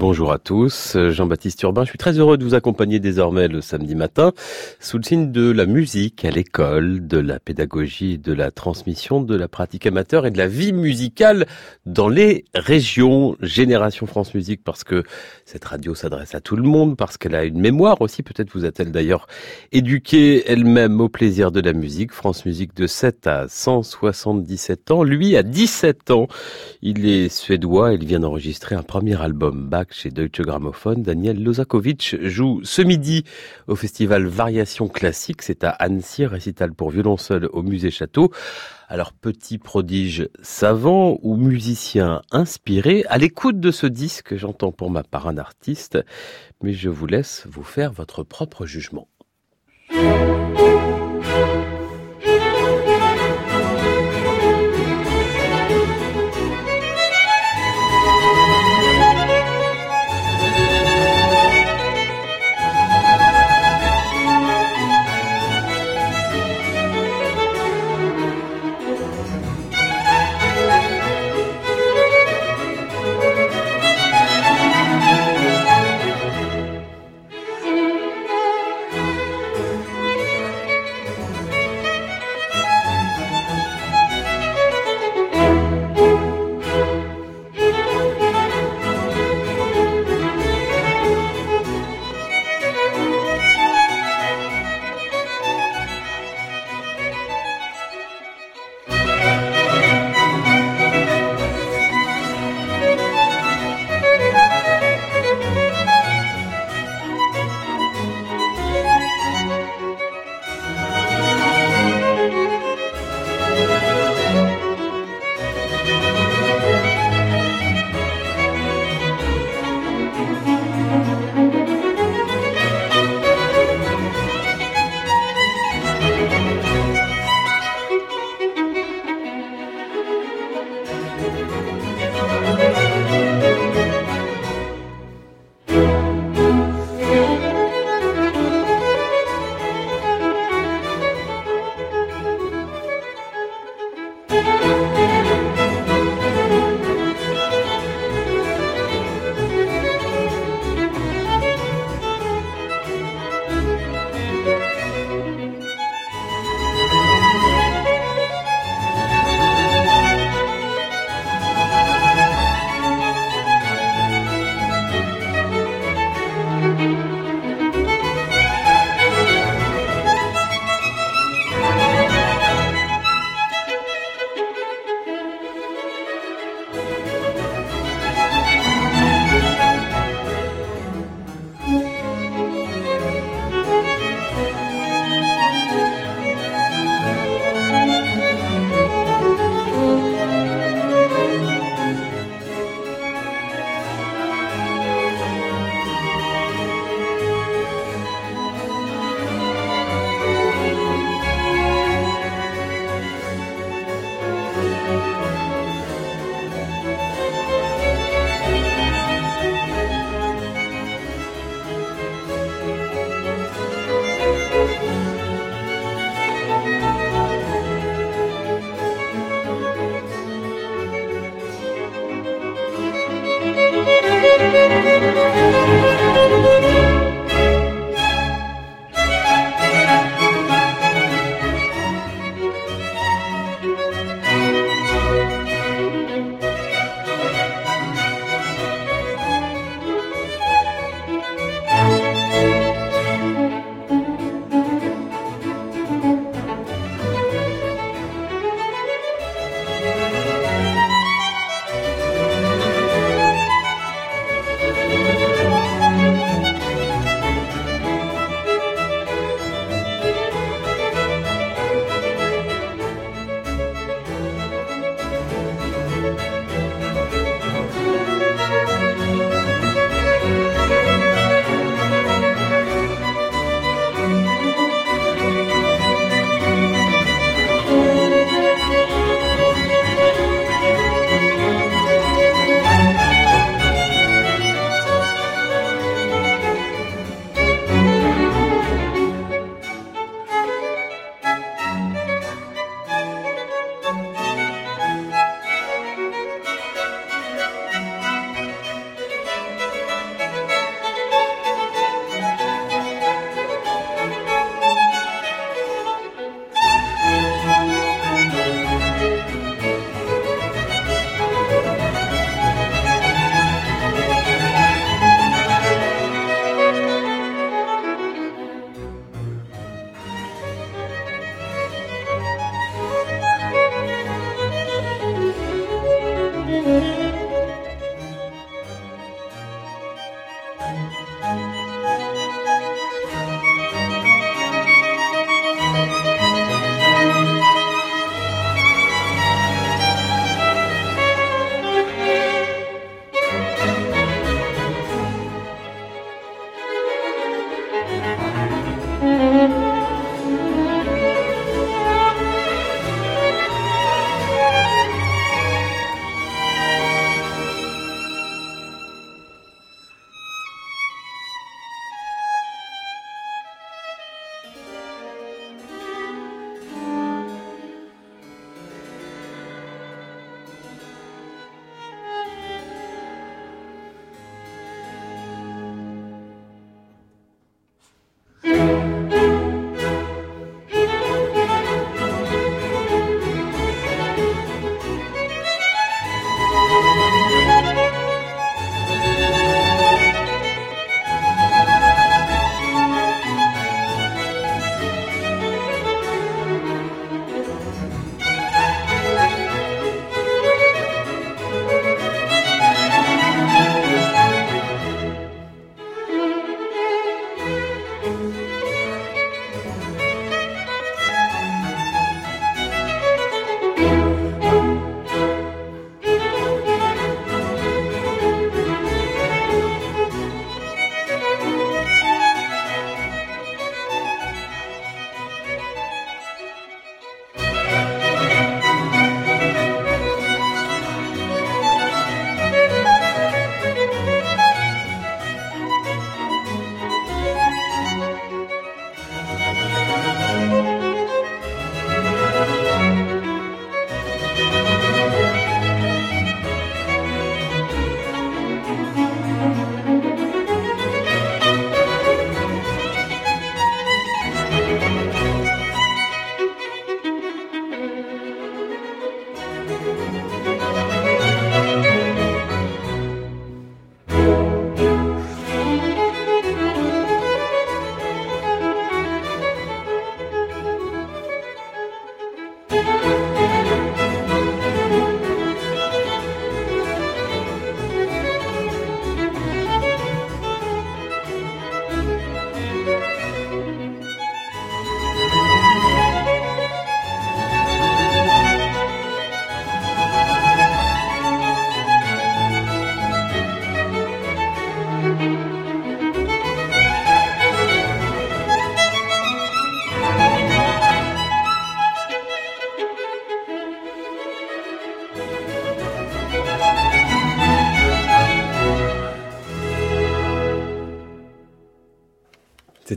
Bonjour à tous, Jean-Baptiste Urbain. Je suis très heureux de vous accompagner désormais le samedi matin sous le signe de la musique à l'école, de la pédagogie, de la transmission, de la pratique amateur et de la vie musicale dans les régions. Génération France Musique parce que cette radio s'adresse à tout le monde, parce qu'elle a une mémoire aussi. Peut-être vous a-t-elle d'ailleurs éduquée elle-même au plaisir de la musique. France Musique de 7 à 177 ans. Lui à 17 ans. Il est suédois. Il vient d'enregistrer un premier album, Chez Deutsche Grammophon. Daniel Lozakovic joue ce midi au festival Variation Classique. C'est à Annecy, récital pour violon seul au musée Château. Alors petit prodige savant ou musicien inspiré, à l'écoute de ce disque, j'entends pour ma part un artiste, mais je vous laisse vous faire votre propre jugement.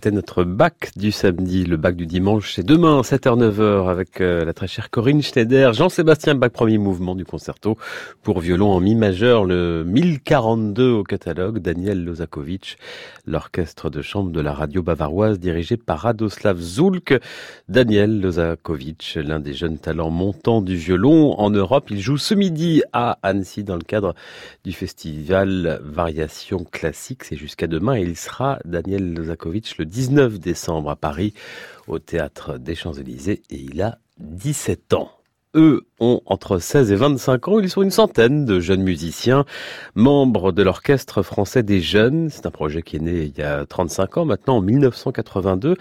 C'était notre bac du samedi, le bac du dimanche. C'est demain, 7h-9h, avec euh, la très chère Corinne Schneider, Jean-Sébastien Bach, premier mouvement du concerto pour violon en mi majeur, le 1042 au catalogue, Daniel Lozakovic, l'orchestre de chambre de la radio bavaroise dirigé par Radoslav Zulk. Daniel Lozakovic, l'un des jeunes talents montants du violon en Europe. Il joue ce midi à Annecy dans le cadre du festival Variation Classique. C'est jusqu'à demain et il sera, Daniel Lozakovic, le 19 décembre à Paris, au théâtre des Champs-Élysées, et il a 17 ans. Eux ont entre 16 et 25 ans. Ils sont une centaine de jeunes musiciens, membres de l'Orchestre français des jeunes. C'est un projet qui est né il y a 35 ans maintenant, en 1982.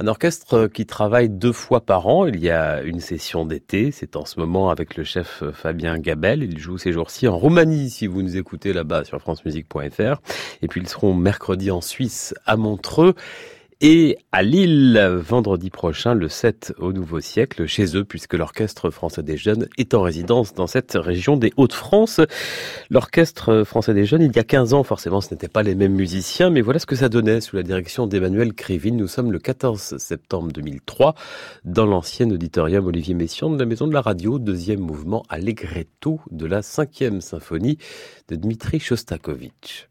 Un orchestre qui travaille deux fois par an. Il y a une session d'été. C'est en ce moment avec le chef Fabien Gabel. Il joue ces jours-ci en Roumanie, si vous nous écoutez là-bas sur francemusique.fr. Et puis ils seront mercredi en Suisse à Montreux et à Lille vendredi prochain, le 7 au Nouveau Siècle, chez eux, puisque l'Orchestre français des jeunes est en résidence dans cette région des Hauts-de-France. L'Orchestre français des jeunes, il y a 15 ans, forcément, ce n'étaient pas les mêmes musiciens, mais voilà ce que ça donnait sous la direction d'Emmanuel Krivine. Nous sommes le 14 septembre 2003 dans l'ancien auditorium Olivier Messiaen de la Maison de la Radio, deuxième mouvement Allegretto de la cinquième symphonie de Dmitri Shostakovich.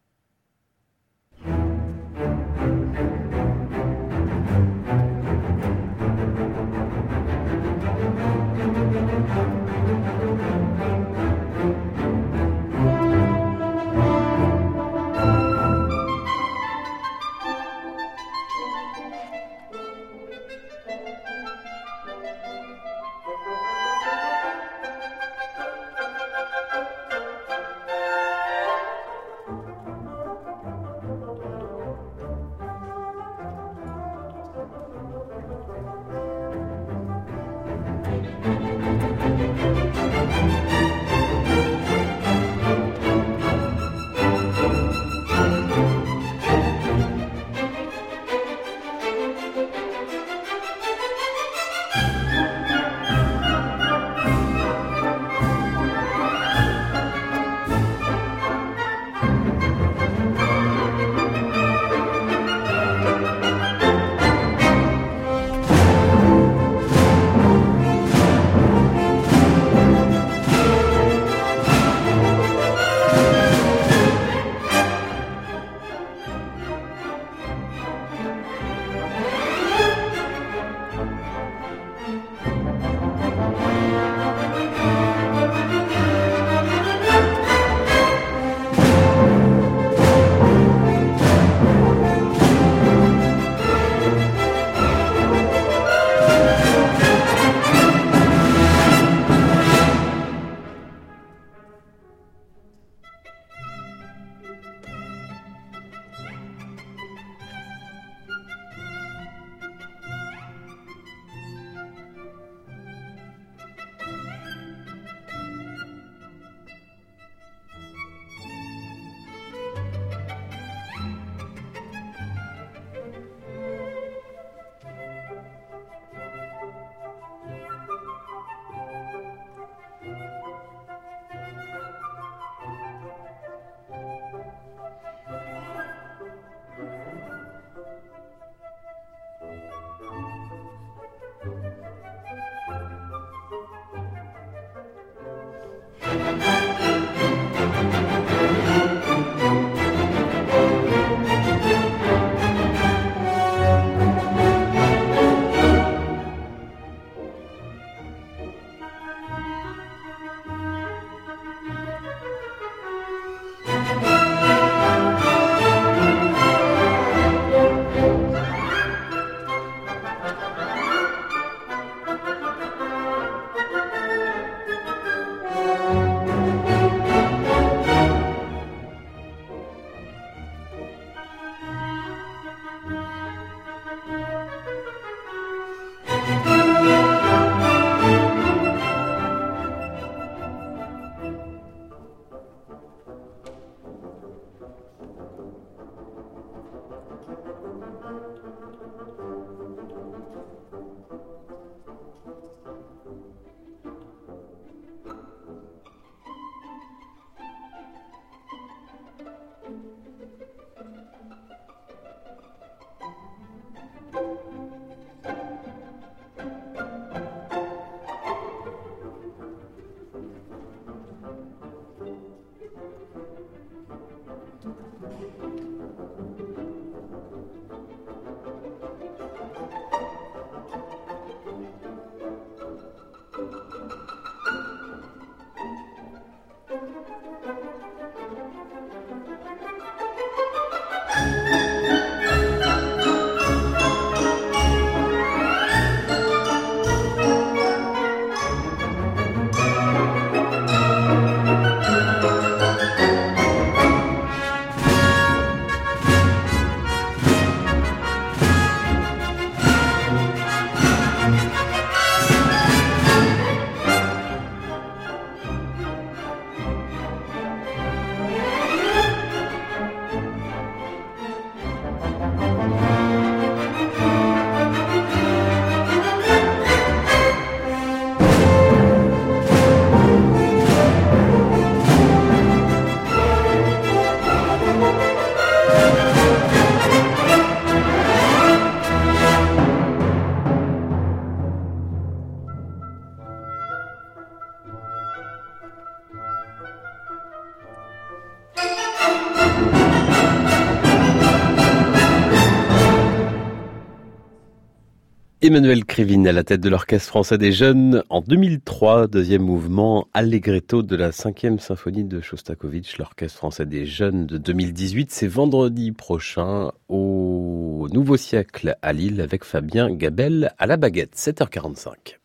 Emmanuel Krivine à la tête de l'Orchestre français des jeunes en 2003, deuxième mouvement Allegretto de la cinquième symphonie de Shostakovich, l'Orchestre français des jeunes de 2018. C'est vendredi prochain au Nouveau Siècle à Lille avec Fabien Gabel à la baguette, 7h45.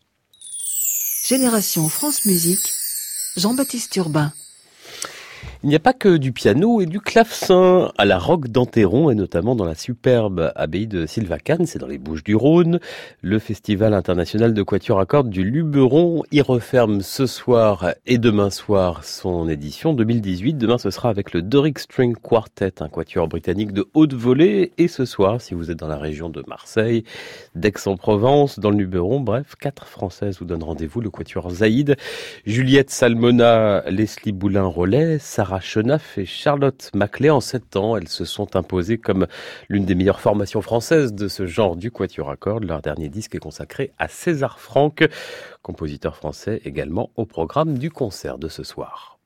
Génération France Musique, Jean-Baptiste Urbain. Il n'y a pas que du piano et du clavecin à la roque d'Anteron et notamment dans la superbe abbaye de Sylvacane, c'est dans les Bouches du Rhône. Le festival international de quatuor à cordes du Luberon y referme ce soir et demain soir son édition 2018. Demain ce sera avec le Doric String Quartet, un quatuor britannique de haute volée et ce soir si vous êtes dans la région de Marseille, d'Aix-en-Provence, dans le Luberon, bref, quatre françaises vous donnent rendez-vous, le quatuor Zaïd, Juliette Salmona, Leslie Boulin-Rollet, Sarah Et Charlotte Maclay. En sept ans, elles se sont imposées comme l'une des meilleures formations françaises de ce genre du quatuor à cordes. Leur dernier disque est consacré à César Franck, compositeur français également au programme du concert de ce soir.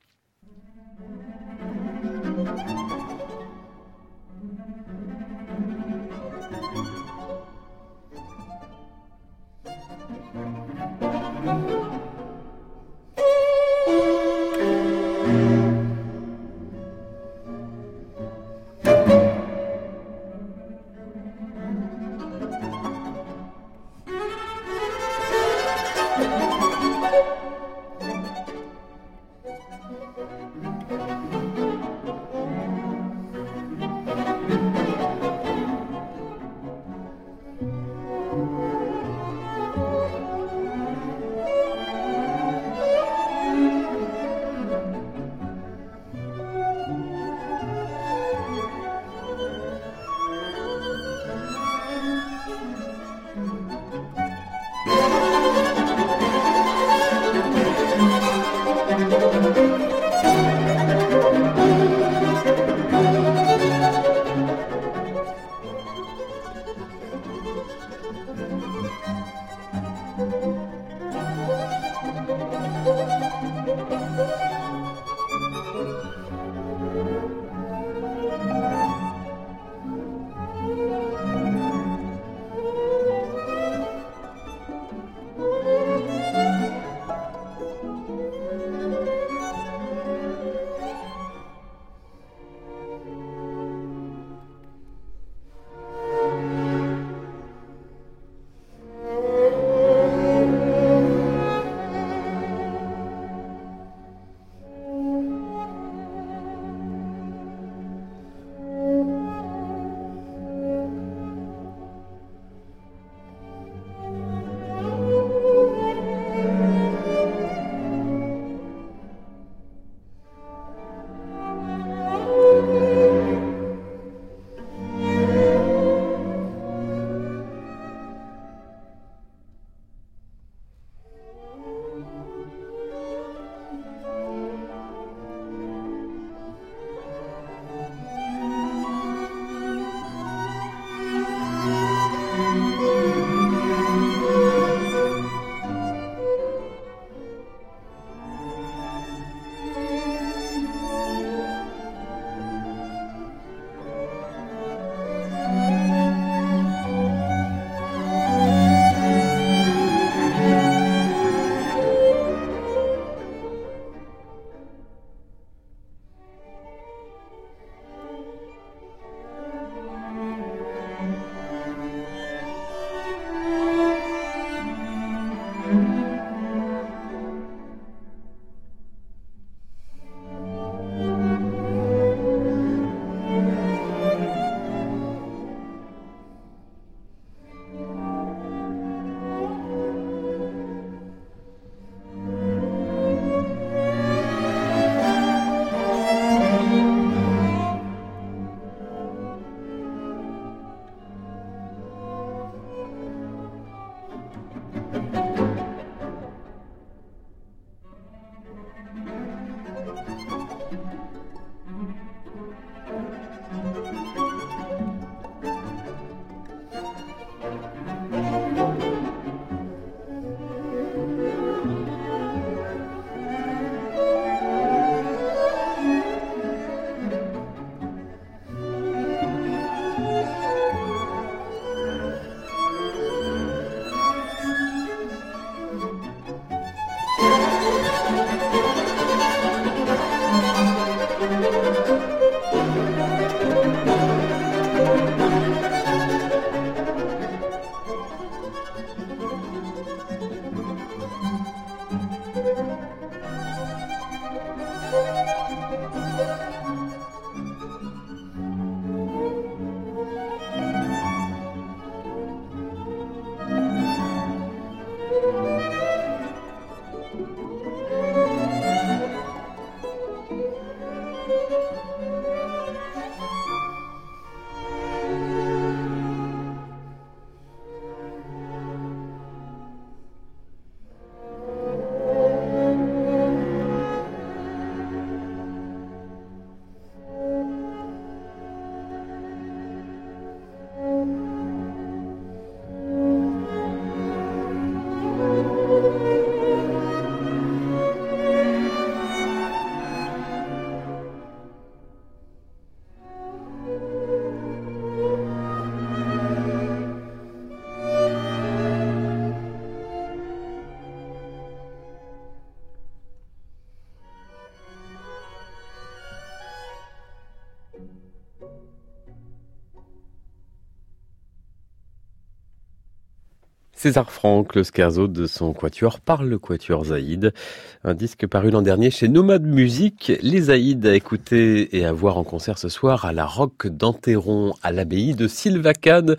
César Franck, le scherzo de son quatuor par le quatuor Zaïd. Un disque paru l'an dernier chez Nomade Musique. Les Zaïd à écouter et à voir en concert ce soir à la Roque d'Anteron à l'abbaye de Sylvacade,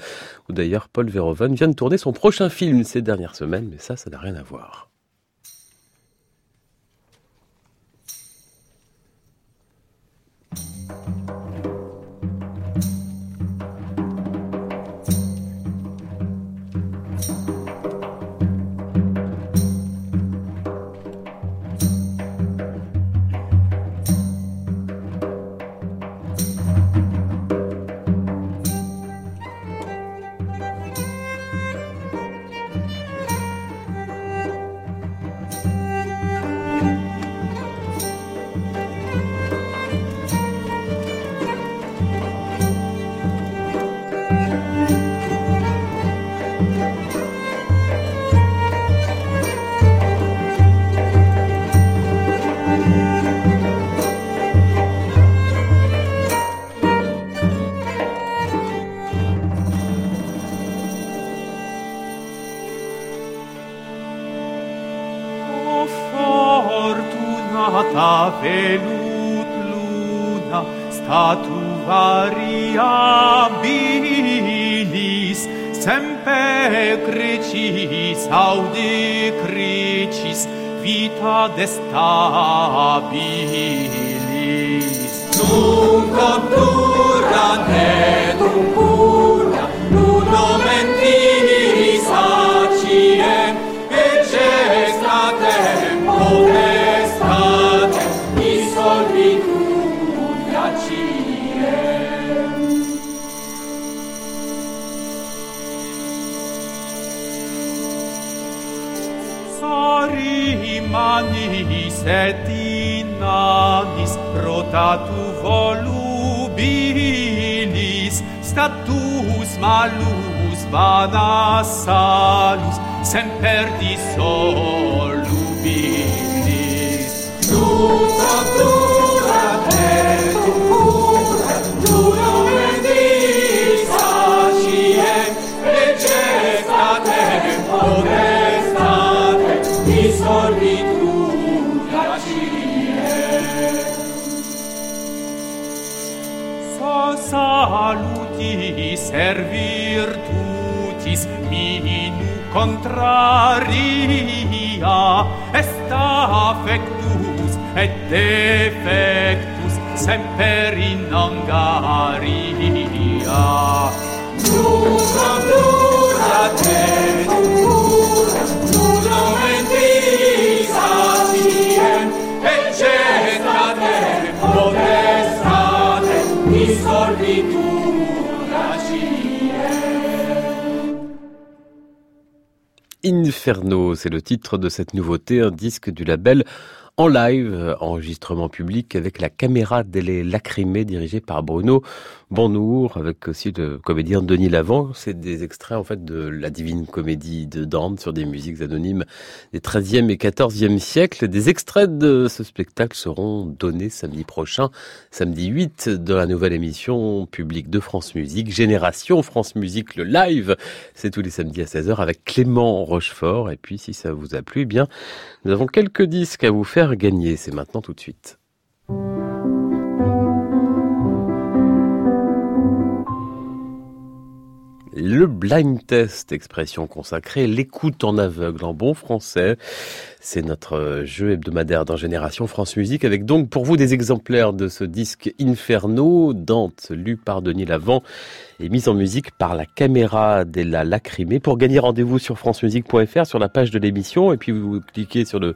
où d'ailleurs Paul Verhoeven vient de tourner son prochain film ces dernières semaines, mais ça, ça n'a rien à voir. Vita destabilis nunc malus vada salus semper di solubimnis. Nunc servir tutis mini nu contraria est affectus et defectus semper in angaria. Nunca plura te Inferno, c'est le titre de cette nouveauté, un disque du label en live, euh, enregistrement public avec la caméra delle lacrymée dirigée par Bruno Bonnour, avec aussi le comédien Denis Lavant. C'est des extraits en fait de la divine comédie de Dante sur des musiques anonymes des 13e et 14e siècles. Des extraits de ce spectacle seront donnés samedi prochain, samedi 8, dans la nouvelle émission publique de France Musique, Génération France Musique, le live. C'est tous les samedis à 16h avec Clément Rochefort. Et puis si ça vous a plu, eh bien, nous avons quelques disques à vous faire gagner. C'est maintenant tout de suite. Le blind test, expression consacrée, l'écoute en aveugle en bon français. C'est notre jeu hebdomadaire dans Génération France Musique avec donc pour vous des exemplaires de ce disque Inferno, Dante, lu par Denis Lavant et mise en musique par la caméra de la lacrymée. Pour gagner rendez-vous sur francemusique.fr sur la page de l'émission et puis vous cliquez sur le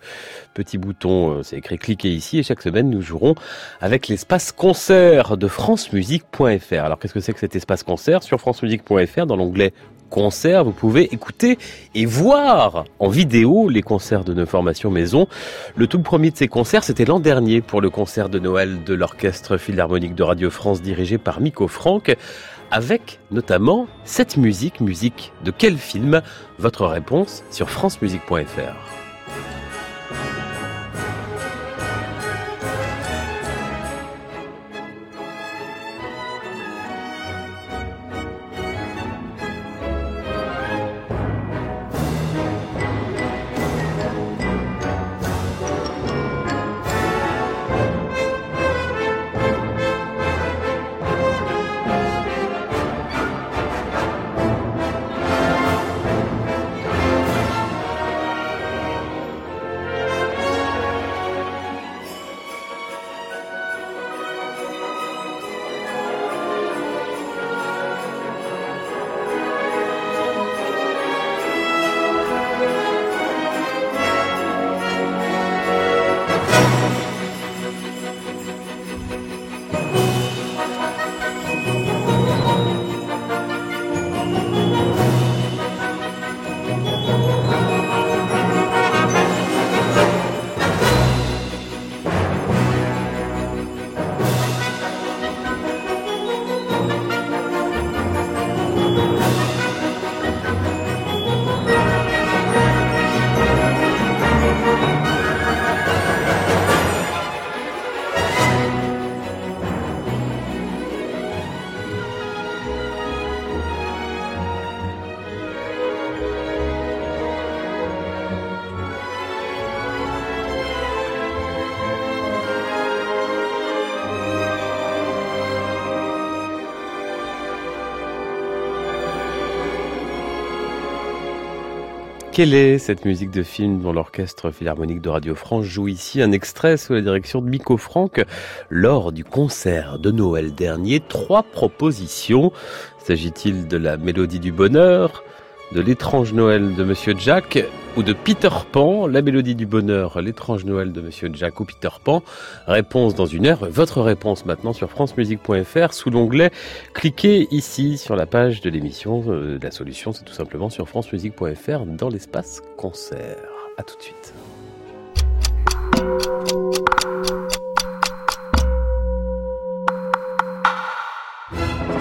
petit bouton, euh, c'est écrit cliquez ici et chaque semaine nous jouerons avec l'espace concert de francemusique.fr. Alors qu'est-ce que c'est que cet espace concert? Sur francemusique.fr dans l'onglet concerts, vous pouvez écouter et voir en vidéo les concerts de nos formations maison. Le tout premier de ces concerts, c'était l'an dernier pour le concert de Noël de l'Orchestre Philharmonique de Radio France dirigé par Miko Franck, avec notamment cette musique, musique de quel film? Votre réponse sur francemusique.fr. Quelle est cette musique de film dont l'orchestre philharmonique de Radio France joue ici? Un extrait sous la direction de Miko Franck lors du concert de Noël dernier Trois propositions. S'agit-il de la mélodie du bonheur, de l'étrange Noël de Monsieur Jack ou de Peter Pan, la mélodie du bonheur, l'étrange Noël de Monsieur Jack ou Peter Pan Réponse dans une heure. Votre réponse maintenant sur francemusique.fr sous l'onglet cliquez ici sur la page de l'émission. Euh, la solution c'est tout simplement sur francemusique.fr dans l'espace concert. À tout de suite.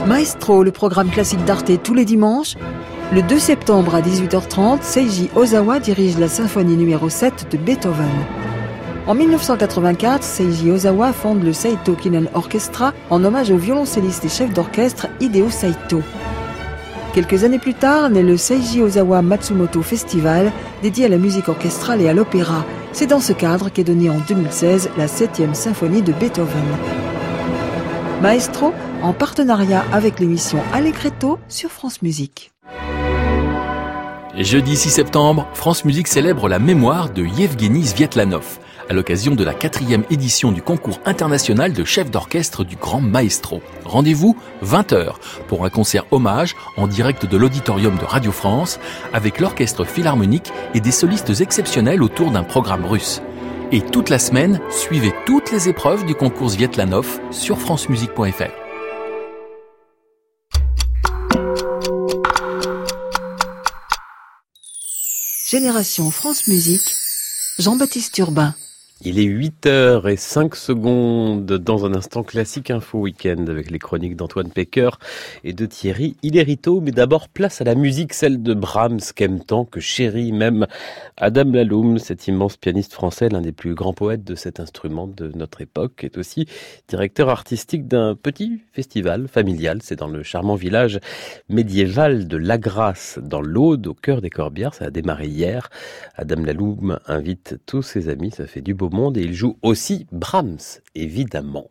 Maestro, le programme classique d'Arte tous les dimanches le 2 septembre à 18h30, Seiji Ozawa dirige la symphonie numéro 7 de Beethoven. En 1984, Seiji Ozawa fonde le Saito Kinen Orchestra en hommage au violoncelliste et chef d'orchestre Hideo Saito. Quelques années plus tard, naît le Seiji Ozawa Matsumoto Festival, dédié à la musique orchestrale et à l'opéra. C'est dans ce cadre qu'est donnée en 2016 la 7e symphonie de Beethoven. Maestro, en partenariat avec l'émission Allegretto sur France Musique. Jeudi 6 septembre, France Musique célèbre la mémoire de Yevgeny Svietlanov à l'occasion de la quatrième édition du concours international de chef d'orchestre du Grand Maestro. Rendez-vous 20h pour un concert hommage en direct de l'auditorium de Radio France avec l'orchestre philharmonique et des solistes exceptionnels autour d'un programme russe. Et toute la semaine, suivez toutes les épreuves du concours Svietlanov sur francemusique.fr. Génération France Musique, Jean-Baptiste Urbain. Il est 8 heures et 5 secondes dans un instant classique info week-end avec les chroniques d'Antoine Pecker et de Thierry Hillerito. Mais d'abord, place à la musique, celle de Brahms, qu'aime tant, que chérit même Adam Laloum, cet immense pianiste français, l'un des plus grands poètes de cet instrument de notre époque, est aussi directeur artistique d'un petit festival familial. C'est dans le charmant village médiéval de Lagrasse, dans l'Aude, au cœur des Corbières. Ça a démarré hier. Adam Laloum invite tous ses amis, ça fait du beau monde et il joue aussi Brahms, évidemment.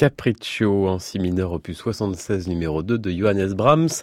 Capriccio en si mineur opus 76 numéro 2 de Johannes Brahms.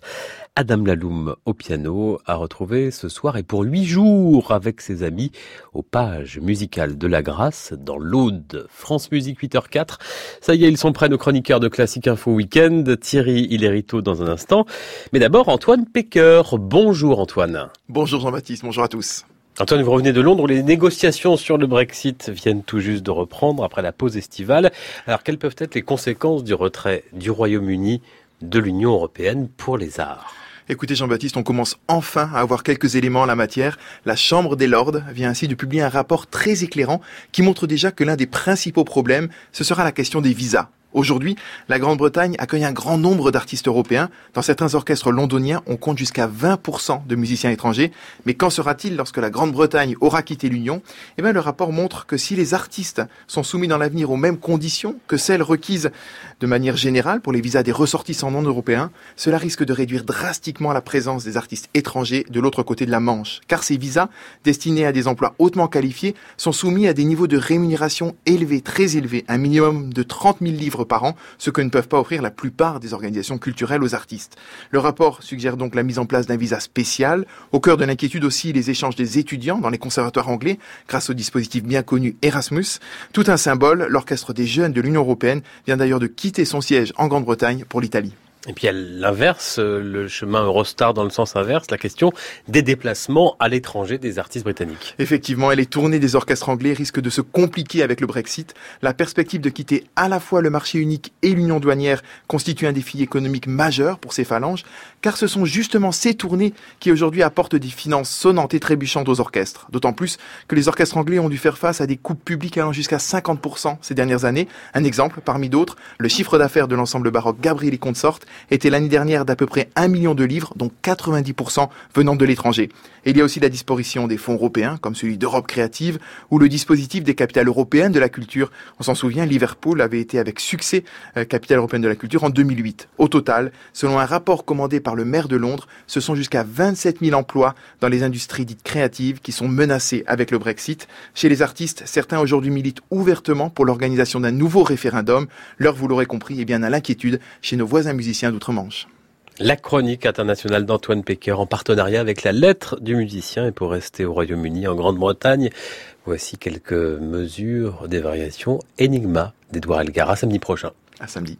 Adam Laloum au piano a retrouvé ce soir et pour huit jours avec ses amis aux pages musicales de la Grâce dans l'Aude. France Musique 8h04. Ça y est, ils sont prêts nos chroniqueurs de Classique Info Weekend. Thierry Hillerito dans un instant. Mais d'abord Antoine Pecker. Bonjour Antoine. Bonjour Jean-Baptiste, bonjour à tous. Antoine, vous revenez de Londres où les négociations sur le Brexit viennent tout juste de reprendre après la pause estivale. Alors, quelles peuvent être les conséquences du retrait du Royaume-Uni de l'Union européenne pour les arts? Écoutez Jean-Baptiste, on commence enfin à avoir quelques éléments en la matière. La Chambre des Lords vient ainsi de publier un rapport très éclairant qui montre déjà que l'un des principaux problèmes, ce sera la question des visas. Aujourd'hui, la Grande-Bretagne accueille un grand nombre d'artistes européens. Dans certains orchestres londoniens, on compte jusqu'à 20% de musiciens étrangers. Mais qu'en sera-t-il lorsque la Grande-Bretagne aura quitté l'Union? Eh bien, le rapport montre que si les artistes sont soumis dans l'avenir aux mêmes conditions que celles requises de manière générale pour les visas des ressortissants non européens, cela risque de réduire drastiquement la présence des artistes étrangers de l'autre côté de la Manche. Car ces visas, destinés à des emplois hautement qualifiés, sont soumis à des niveaux de rémunération élevés, très élevés, un minimum de 30 000 livres par an, ce que ne peuvent pas offrir la plupart des organisations culturelles aux artistes. Le rapport suggère donc la mise en place d'un visa spécial. Au cœur de l'inquiétude aussi les échanges des étudiants dans les conservatoires anglais grâce au dispositif bien connu Erasmus. Tout un symbole, l'Orchestre des jeunes de l'Union européenne vient d'ailleurs de quitter son siège en Grande-Bretagne pour l'Italie. Et puis à l'inverse, euh, le chemin Eurostar dans le sens inverse, la question des déplacements à l'étranger des artistes britanniques. Effectivement, et les tournées des orchestres anglais risquent de se compliquer avec le Brexit. La perspective de quitter à la fois le marché unique et l'union douanière constitue un défi économique majeur pour ces phalanges, car ce sont justement ces tournées qui aujourd'hui apportent des finances sonnantes et trébuchantes aux orchestres. D'autant plus que les orchestres anglais ont dû faire face à des coupes publiques allant jusqu'à 50% ces dernières années. Un exemple, parmi d'autres, le chiffre d'affaires de l'ensemble baroque Gabriel et Consorte était l'année dernière d'à peu près un million de livres, dont 90% venant de l'étranger. Il y a aussi la disparition des fonds européens, comme celui d'Europe créative, ou le dispositif des capitales européennes de la culture. On s'en souvient, Liverpool avait été avec succès euh, capitale européenne de la culture en 2008. Au total, selon un rapport commandé par le maire de Londres, ce sont jusqu'à 27 000 emplois dans les industries dites créatives qui sont menacés avec le Brexit. Chez les artistes, certains aujourd'hui militent ouvertement pour l'organisation d'un nouveau référendum. L'heure, vous l'aurez compris, est bien à l'inquiétude chez nos voisins musiciens d'outre-Manche. La chronique internationale d'Antoine Pecker en partenariat avec la lettre du musicien et pour rester au Royaume-Uni en Grande-Bretagne. Voici quelques mesures des variations Enigma d'Edouard Elgar à samedi prochain. À samedi.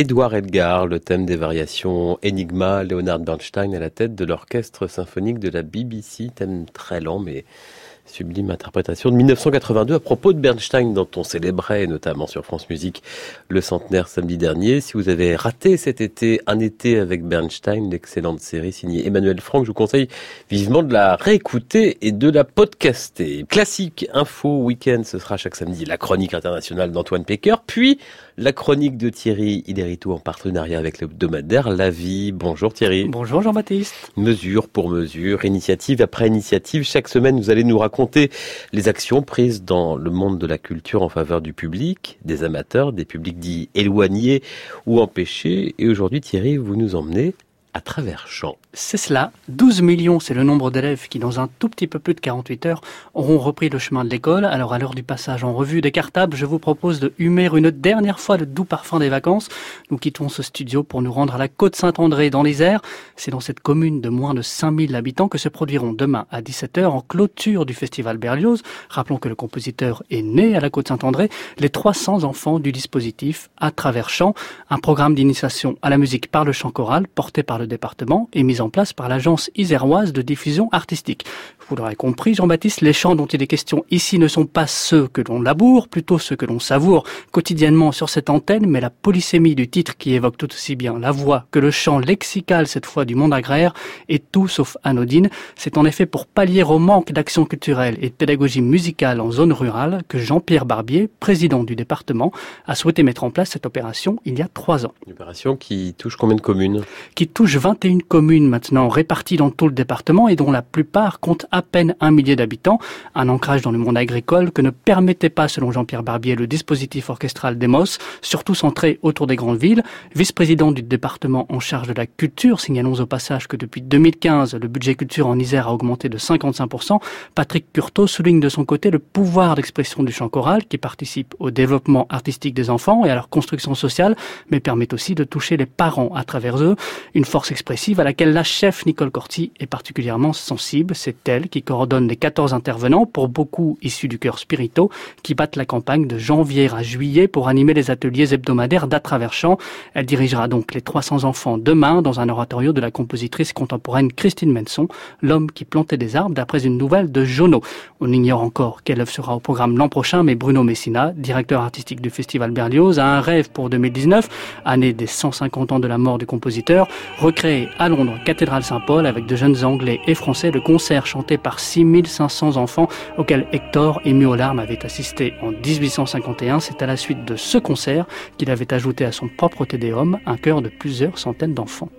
Édouard Edgar, le thème des variations Enigma, Leonard Bernstein à la tête de l'orchestre symphonique de la BBC, thème très lent mais Sublime interprétation de 1982 à propos de Bernstein dont on célébrait notamment sur France Musique le centenaire samedi dernier. Si vous avez raté cet été un été avec Bernstein, l'excellente série signée Emmanuel Franck, je vous conseille vivement de la réécouter et de la podcaster. Classique info week-end, ce sera chaque samedi la chronique internationale d'Antoine Pecker, puis la chronique de Thierry Iderito en partenariat avec l'hebdomadaire La Vie. Bonjour Thierry. Bonjour Jean-Baptiste. Mesure pour mesure, initiative après initiative, chaque semaine vous allez nous raconter les actions prises dans le monde de la culture en faveur du public, des amateurs, des publics dits éloignés ou empêchés. Et aujourd'hui Thierry, vous nous emmenez à travers champs. C'est cela. 12 millions, c'est le nombre d'élèves qui, dans un tout petit peu plus de 48 heures, auront repris le chemin de l'école. Alors, à l'heure du passage en revue des cartables, je vous propose de humer une dernière fois le doux parfum des vacances. Nous quittons ce studio pour nous rendre à la côte Saint-André dans airs. C'est dans cette commune de moins de 5000 habitants que se produiront demain à 17h en clôture du festival Berlioz. Rappelons que le compositeur est né à la côte Saint-André. Les 300 enfants du dispositif à travers chant, un programme d'initiation à la musique par le chant choral porté par le département et mis en place par l'agence iséroise de diffusion artistique. Vous l'aurez compris, Jean-Baptiste, les chants dont il est question ici ne sont pas ceux que l'on laboure, plutôt ceux que l'on savoure quotidiennement sur cette antenne, mais la polysémie du titre qui évoque tout aussi bien la voix que le chant lexical, cette fois du monde agraire, est tout sauf anodine. C'est en effet pour pallier au manque d'action culturelle et de pédagogie musicale en zone rurale que Jean-Pierre Barbier, président du département, a souhaité mettre en place cette opération il y a trois ans. Une opération qui touche combien de communes? Qui touche 21 communes maintenant réparties dans tout le département et dont la plupart comptent à peine un millier d'habitants, un ancrage dans le monde agricole que ne permettait pas, selon Jean-Pierre Barbier, le dispositif orchestral d'Emos, surtout centré autour des grandes villes. Vice-président du département en charge de la culture, signalons au passage que depuis 2015, le budget culture en Isère a augmenté de 55%. Patrick Curto souligne de son côté le pouvoir d'expression du chant choral qui participe au développement artistique des enfants et à leur construction sociale, mais permet aussi de toucher les parents à travers eux. Une force expressive à laquelle la chef Nicole Corti est particulièrement sensible. C'est elle qui coordonne les 14 intervenants, pour beaucoup issus du cœur spirito, qui battent la campagne de janvier à juillet pour animer les ateliers hebdomadaires champs. Elle dirigera donc les 300 enfants demain dans un oratorio de la compositrice contemporaine Christine Menson, l'homme qui plantait des arbres d'après une nouvelle de Jono. On ignore encore quelle œuvre sera au programme l'an prochain, mais Bruno Messina, directeur artistique du Festival Berlioz, a un rêve pour 2019, année des 150 ans de la mort du compositeur, recréer à Londres, cathédrale Saint-Paul, avec de jeunes anglais et français, le concert chanté par 6500 enfants auquel Hector, ému aux larmes, avait assisté en 1851. C'est à la suite de ce concert qu'il avait ajouté à son propre Tédéum un chœur de plusieurs centaines d'enfants.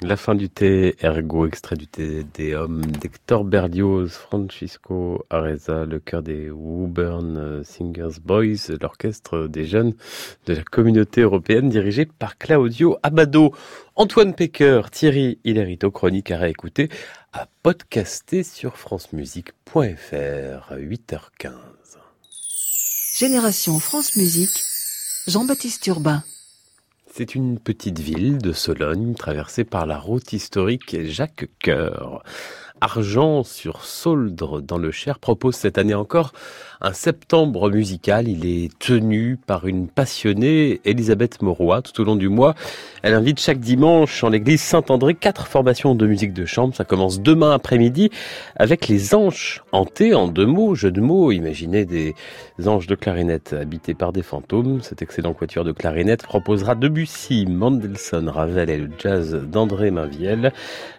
La fin du thé, ergo, extrait du thé des hommes d'Hector Berlioz, Francisco Areza, le chœur des Woburn Singers Boys, l'orchestre des jeunes de la communauté européenne dirigé par Claudio Abado. Antoine Pecker, Thierry Hilarito, chronique à réécouter, à podcaster sur francemusique.fr, 8h15. Génération France Musique, Jean-Baptiste Urbain. C'est une petite ville de Sologne traversée par la route historique Jacques Coeur. Argent sur Sauldre dans le Cher propose cette année encore un septembre musical. Il est tenu par une passionnée, Elisabeth Mauroy, tout au long du mois. Elle invite chaque dimanche en l'église Saint-André quatre formations de musique de chambre. Ça commence demain après-midi avec les anges hantés en deux mots, jeu de mots. Imaginez des anges de clarinette habités par des fantômes. Cet excellent quatuor de clarinette proposera Debussy, Mendelssohn, Ravel et le jazz d'André Mainviel.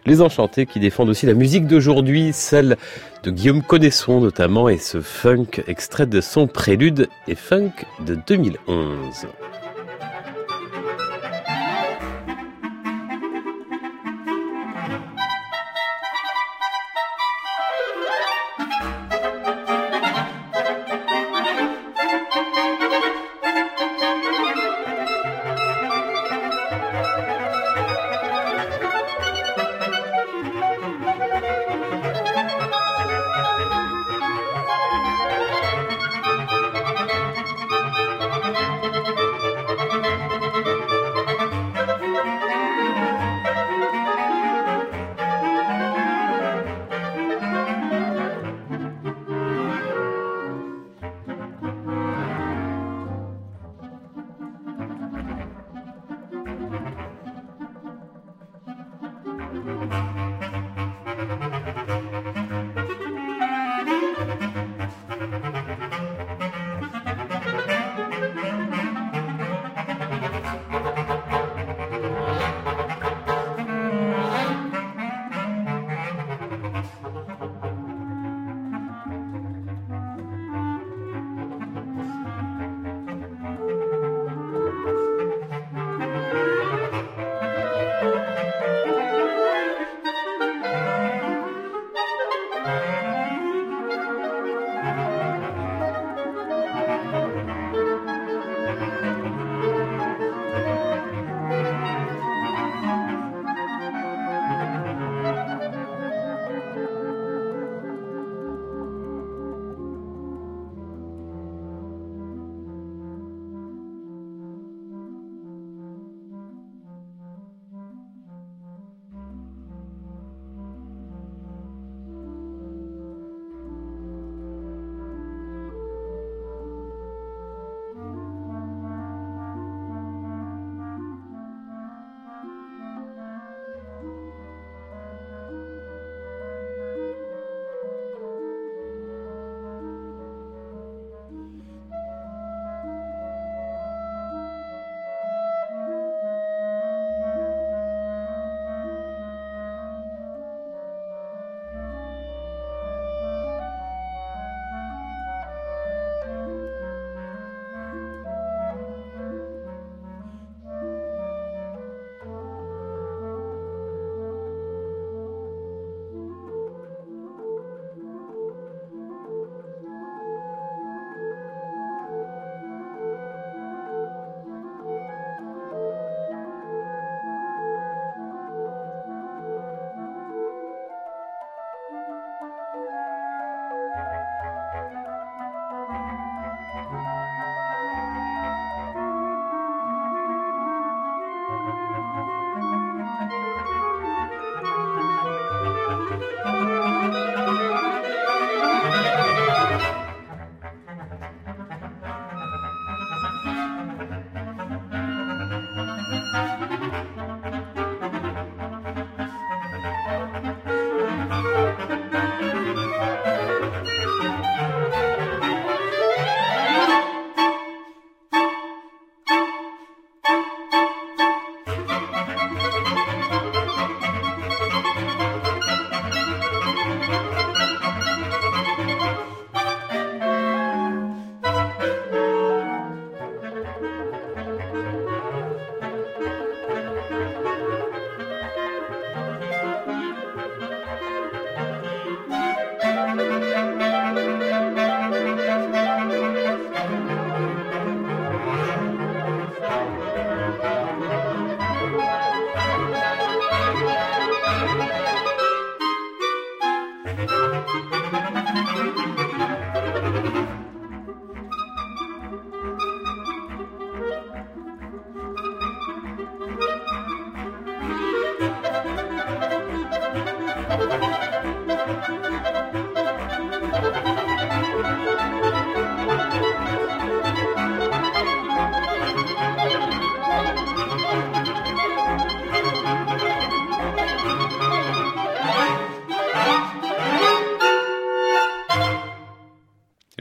Les enchantés qui défendent aussi la musique d'aujourd'hui, celle de Guillaume Connaisson notamment, et ce funk extrait de son prélude et funk de 2011.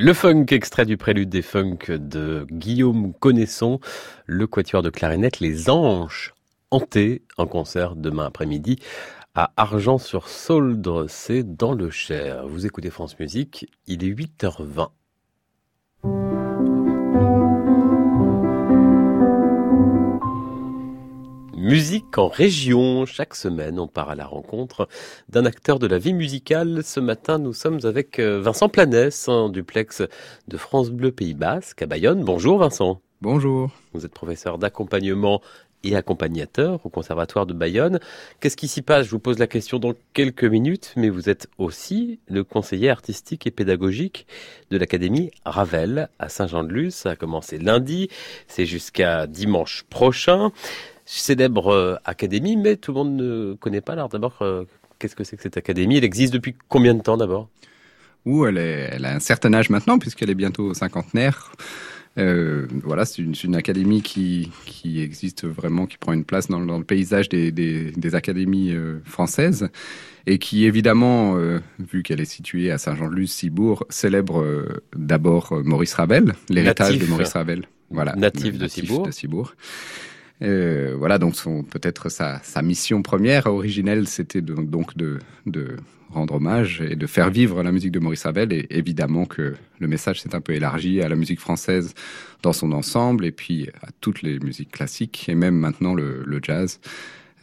Le funk extrait du prélude des funk de Guillaume Connaisson, le quatuor de clarinette Les Anges hantés en concert demain après-midi à Argent-sur-Sauldre, c'est dans le Cher. Vous écoutez France Musique, il est 8h20. Musique en région. Chaque semaine, on part à la rencontre d'un acteur de la vie musicale. Ce matin, nous sommes avec euh, Vincent Planès, en duplex de France Bleu Pays Basque à Bayonne. Bonjour Vincent. Bonjour. Vous êtes professeur d'accompagnement et accompagnateur au Conservatoire de Bayonne. Qu'est-ce qui s'y passe? Je vous pose la question dans quelques minutes, mais vous êtes aussi le conseiller artistique et pédagogique de l'Académie Ravel à Saint-Jean-de-Luz. Ça a commencé lundi, c'est jusqu'à dimanche prochain célèbre euh, académie, mais tout le monde ne connaît pas. Alors d'abord, euh, qu'est-ce que c'est que cette académie? Elle existe depuis combien de temps d'abord? Ou elle, elle a un certain âge maintenant, puisqu'elle est bientôt cinquantenaire. Euh, voilà, c'est une, une, académie qui, qui existe vraiment, qui prend une place dans, dans le paysage des, des, des académies euh, françaises et qui évidemment, euh, vu qu'elle est située à Saint-Jean-de-Luz-Cibourg, célèbre d'abord Maurice Ravel, l'héritage de Maurice Ravel. Voilà, natif, de, Cibourg. De Cibourg. Euh, voilà, donc peut-être sa, mission première originelle, c'était donc de, rendre hommage et de faire vivre la musique de Maurice Ravel. Et évidemment que le message s'est un peu élargi à la musique française dans son ensemble, et puis à toutes les musiques classiques, et même maintenant le, jazz,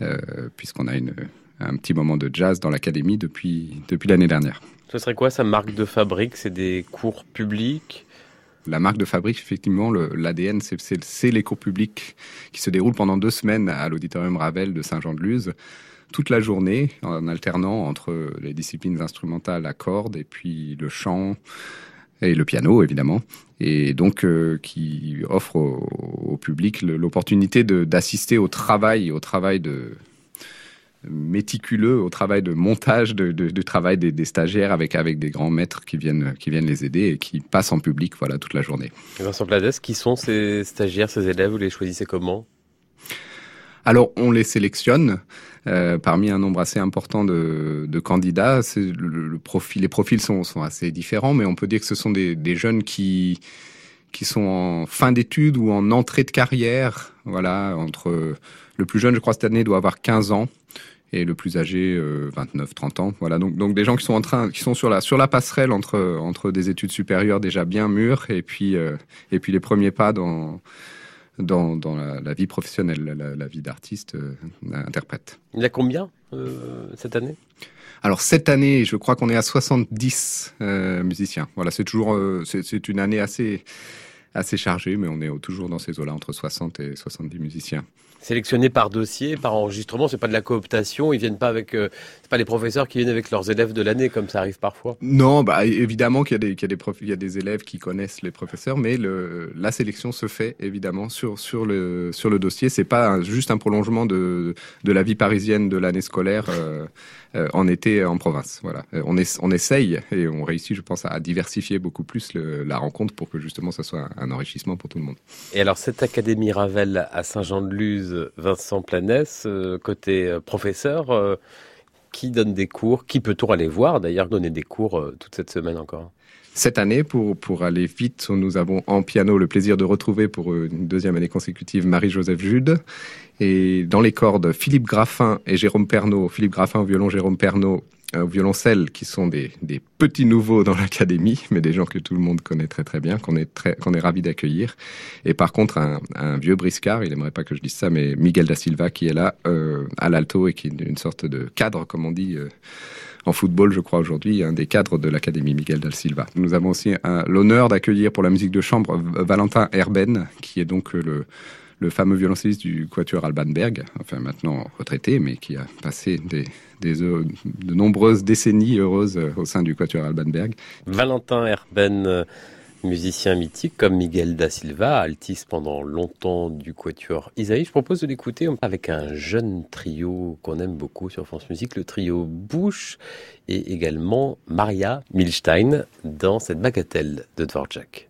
euh, puisqu'on a un petit moment de jazz dans l'académie depuis, depuis l'année dernière. Ce serait quoi sa marque de fabrique? C'est des cours publics? La marque de fabrique, effectivement, l'ADN, c'est les cours publics qui se déroulent pendant deux semaines à l'auditorium Ravel de Saint-Jean-de-Luz, toute la journée, en alternant entre les disciplines instrumentales à cordes et puis le chant et le piano, évidemment. Et donc, euh, qui offre au, au public l'opportunité d'assister au travail, au travail de, méticuleux au travail de montage de, de, de travail des, des, stagiaires avec avec des grands maîtres qui viennent qui viennent les aider et qui passent en public voilà toute la journée. Vincent Plades, qui sont ces stagiaires, ces élèves Vous les choisissez comment? Alors, on les sélectionne euh, parmi un nombre assez important de, de candidats. Le, le, profil, les profils sont, sont, assez différents, mais on peut dire que ce sont des, des jeunes qui qui sont en fin d'études ou en entrée de carrière. Voilà, entre le plus jeune, je crois, cette année doit avoir 15 ans et le plus âgé euh, 29-30 ans. Voilà, donc donc des gens qui sont en train, qui sont sur la sur la passerelle entre entre des études supérieures déjà bien mûres et puis euh, et puis les premiers pas dans dans, dans la, la vie professionnelle, la, la vie d'artiste euh, interprète. Il y a combien euh, cette année? Alors cette année, je crois qu'on est à 70 euh, musiciens. Voilà, c'est toujours euh, c'est une année assez assez chargée, mais on est toujours dans ces eaux-là entre 60 et 70 musiciens sélectionnés par dossier, par enregistrement. C'est pas de la cooptation. Ils viennent pas avec. Euh, c'est pas les professeurs qui viennent avec leurs élèves de l'année comme ça arrive parfois. Non, bah évidemment qu'il y a des qu'il y a des prof, il y a des élèves qui connaissent les professeurs, mais le la sélection se fait évidemment sur sur le sur le dossier. C'est pas un, juste un prolongement de de la vie parisienne de l'année scolaire. Euh, euh, en été en province. Voilà, on, est, on essaye et on réussit, je pense, à diversifier beaucoup plus le, la rencontre pour que justement ça soit un, un, enrichissement pour tout le monde. Et alors cette académie Ravel à Saint-Jean-de-Luz, Vincent Planès, euh, côté euh, professeur, euh, qui donne des cours, qui peut-on aller voir d'ailleurs donner des cours toute cette semaine encore? Cette année, pour, pour aller vite, nous avons en piano le plaisir de retrouver pour une deuxième année consécutive Marie-Joseph Jude. Et dans les cordes, Philippe Graffin et Jérôme Pernaud. Philippe Graffin au violon, Jérôme Pernaud au violoncelle, qui sont des, petits nouveaux dans l'académie, mais des gens que tout le monde connaît très très bien, qu'on est, très, qu'on est ravi d'accueillir. Et par contre, un, vieux briscard, il aimerait pas que je dise ça, mais Miguel da Silva qui est là euh, à l'alto et qui est une sorte de cadre, comme on dit. Euh, en football, je crois aujourd'hui, un des cadres de l'Académie Miguel Dal Silva. Nous avons aussi l'honneur d'accueillir pour la musique de chambre Valentin Herben, qui est donc le, le fameux violoncelliste du Quatuor Alban Berg, enfin maintenant retraité, mais qui a passé des, de nombreuses décennies heureuses au sein du Quatuor Alban Berg. Valentin Herben musiciens mythiques comme Miguel da Silva, altiste pendant longtemps du quatuor Isaïe. Je propose de l'écouter avec un jeune trio qu'on aime beaucoup sur France Musique, le trio Bush et également Maria Milstein dans cette bagatelle de Dvorak.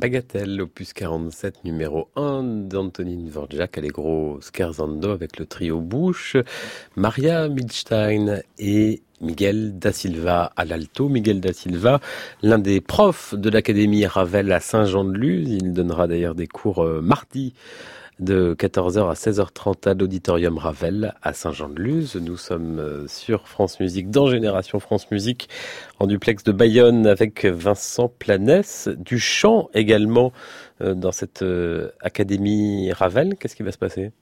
Bagatelle, opus 47, numéro 1 d'Antonin Dvorak, Allegro Scherzando avec le trio Bouche, Maria Milstein et Miguel da Silva à l'alto. Miguel da Silva, l'un des profs de l'Académie Ravel à Saint-Jean-de-Luz. Il donnera d'ailleurs des cours euh, mardi de 14h à 16h30 à l'auditorium Ravel à Saint-Jean-de-Luz. Nous sommes euh, sur France Musique, dans Génération France Musique, en duplex de Bayonne avec Vincent Planès, du chant également euh, dans cette euh, Académie Ravel. Qu'est-ce qui va se passer?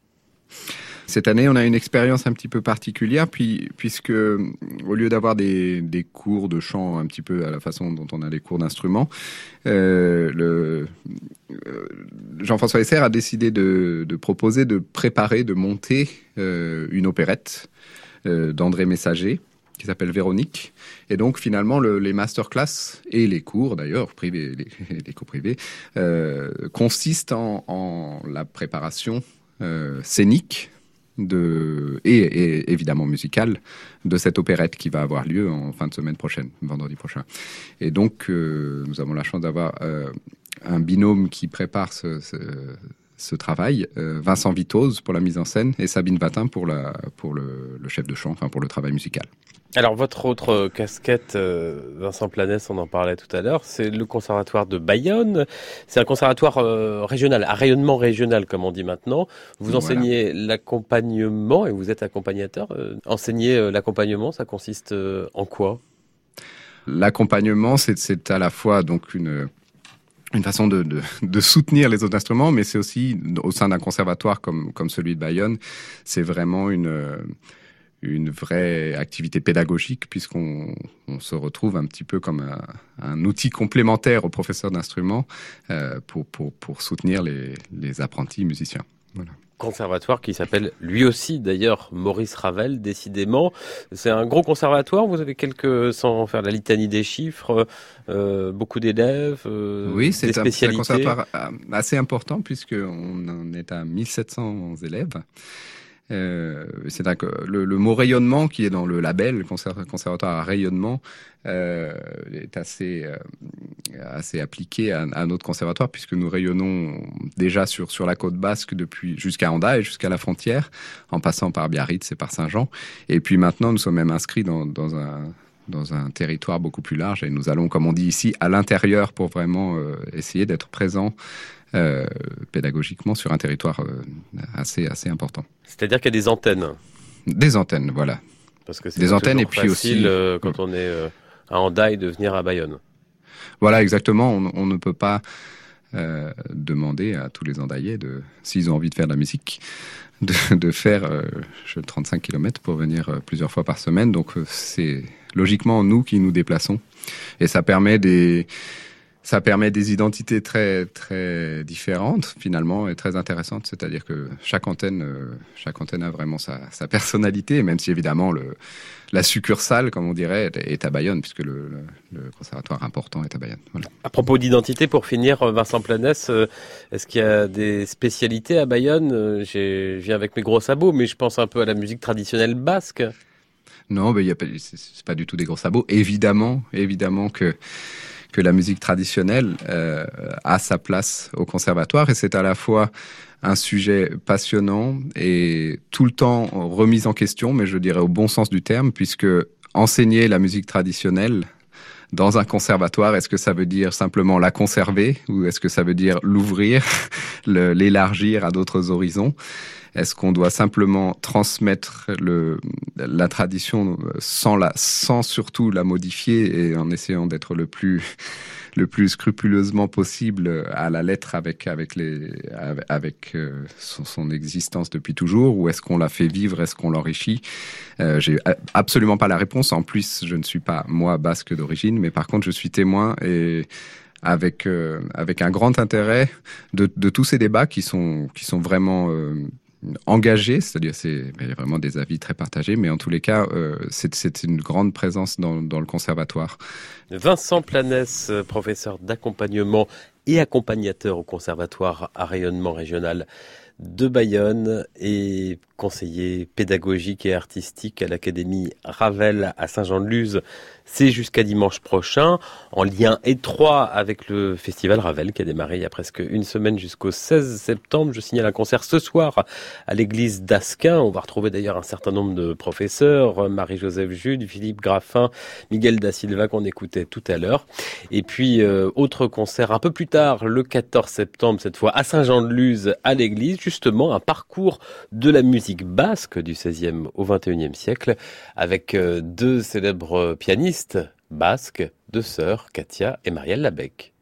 Cette année, on a une expérience un petit peu particulière, puis, puisque au lieu d'avoir des, cours de chant un petit peu à la façon dont on a des cours d'instruments, euh, euh, Jean-François Esser a décidé de, proposer de préparer, de monter euh, une opérette d'André Messager qui s'appelle Véronique. Et donc finalement, le, les masterclass et les cours d'ailleurs, privés, les, les, cours privés, consistent en, la préparation scénique et, évidemment musicale de cette opérette qui va avoir lieu en fin de semaine prochaine, vendredi prochain. Et donc, euh, nous avons la chance d'avoir euh, un binôme qui prépare ce, travail, euh, Vincent Vitose pour la mise en scène et Sabine Vatin pour le, le chef de chant, enfin pour le travail musical. Alors votre autre casquette, euh, Vincent Planès, on en parlait tout à l'heure, c'est le conservatoire de Bayonne. C'est un conservatoire euh, régional, à rayonnement régional comme on dit maintenant. Vous voilà. enseignez l'accompagnement et vous êtes accompagnateur. Euh, enseigner l'accompagnement, ça consiste en quoi? L'accompagnement, c'est à la fois donc une une façon de, de, de, soutenir les autres instruments, mais c'est aussi au sein d'un conservatoire comme, comme celui de Bayonne, c'est vraiment une une vraie activité pédagogique puisqu'on se retrouve un petit peu comme un, outil complémentaire aux professeurs d'instruments euh, pour, pour, pour, soutenir les, les apprentis musiciens. Voilà conservatoire qui s'appelle lui aussi d'ailleurs Maurice Ravel, décidément. C'est un gros conservatoire, vous avez quelques, sans faire la litanie des chiffres, euh, beaucoup d'élèves, euh, Oui, c'est un, un, conservatoire euh, assez important puisqu'on en est à 1700 élèves. Euh, c'est le, le, mot rayonnement qui est dans le label conservatoire à rayonnement euh, est assez euh, assez appliqué à, notre conservatoire puisque nous rayonnons déjà sur sur la côte basque depuis jusqu'à Anda et jusqu'à la frontière en passant par Biarritz et par Saint-Jean. Et puis maintenant nous sommes même inscrits dans, dans un dans un territoire beaucoup plus large et nous allons, comme on dit ici, à l'intérieur pour vraiment essayer d'être présents euh, pédagogiquement sur un territoire euh, assez, assez important. C'est-à-dire qu'il y a des antennes Des antennes, voilà. Parce que c'est des antennes et puis aussi euh, quand on est à Andaille de venir à Bayonne. Voilà, exactement. On, on ne peut pas euh, demander à tous les Andaillais de, s'ils ont envie de faire de la musique, de, de faire euh, 35 km pour venir euh, plusieurs fois par semaine. Donc c'est logiquement nous qui nous déplaçons et ça permet des ça permet des identités très très différentes finalement et très intéressantes. C'est-à-dire que chaque antenne, euh, chaque antenne a vraiment sa, sa, personnalité, même si évidemment le, la succursale, comme on dirait, est à Bayonne, puisque le, le, le conservatoire important est à Bayonne. Voilà. À propos d'identité, pour finir, Vincent Planès, euh, est-ce qu'il y a des spécialités à Bayonne? Euh, Je viens avec mes gros sabots, mais je pense un peu à la musique traditionnelle basque. Non, mais il y a pas, c'est pas du tout des gros sabots. Évidemment, évidemment que que la musique traditionnelle euh, a sa place au conservatoire. Et c'est à la fois un sujet passionnant et tout le temps remis en question, mais je dirais au bon sens du terme, puisque enseigner la musique traditionnelle dans un conservatoire, est-ce que ça veut dire simplement la conserver ou est-ce que ça veut dire l'ouvrir, l'élargir à d'autres horizons? Est-ce qu'on doit simplement transmettre la tradition sans, la, sans surtout la modifier et en essayant d'être le plus, le plus scrupuleusement possible à la lettre avec, avec, les, avec euh, son, existence depuis toujours? Ou est-ce qu'on la fait vivre? Est-ce qu'on l'enrichit? Euh, J'ai absolument pas la réponse. En plus, je ne suis pas, moi, basque d'origine, mais par contre, je suis témoin et avec euh, avec un grand intérêt de, tous ces débats qui sont qui sont vraiment euh, engagé, c'est-à-dire c'est il y a vraiment des avis très partagés, mais en tous les cas, euh, c'est une grande présence dans, dans, le conservatoire. Vincent Planès, professeur d'accompagnement et accompagnateur au conservatoire à rayonnement régional de Bayonne et conseiller pédagogique et artistique à l'Académie Ravel à Saint-Jean-de-Luz. C'est jusqu'à dimanche prochain, en lien étroit avec le Festival Ravel qui a démarré il y a presque une semaine jusqu'au 16 septembre. Je signale un concert ce soir à l'église d'Asquin. On va retrouver d'ailleurs un certain nombre de professeurs, Marie-Joseph Jude, Philippe Graffin, Miguel Da Silva qu'on écoutait tout à l'heure. Et puis, euh, autre concert un peu plus tard, le 14 septembre, cette fois à Saint-Jean-de-Luz, à l'église, justement un parcours de la musique basque du XVIe au XXIe siècle avec euh, deux célèbres pianistes basques, deux sœurs, Katia et Marielle Labec.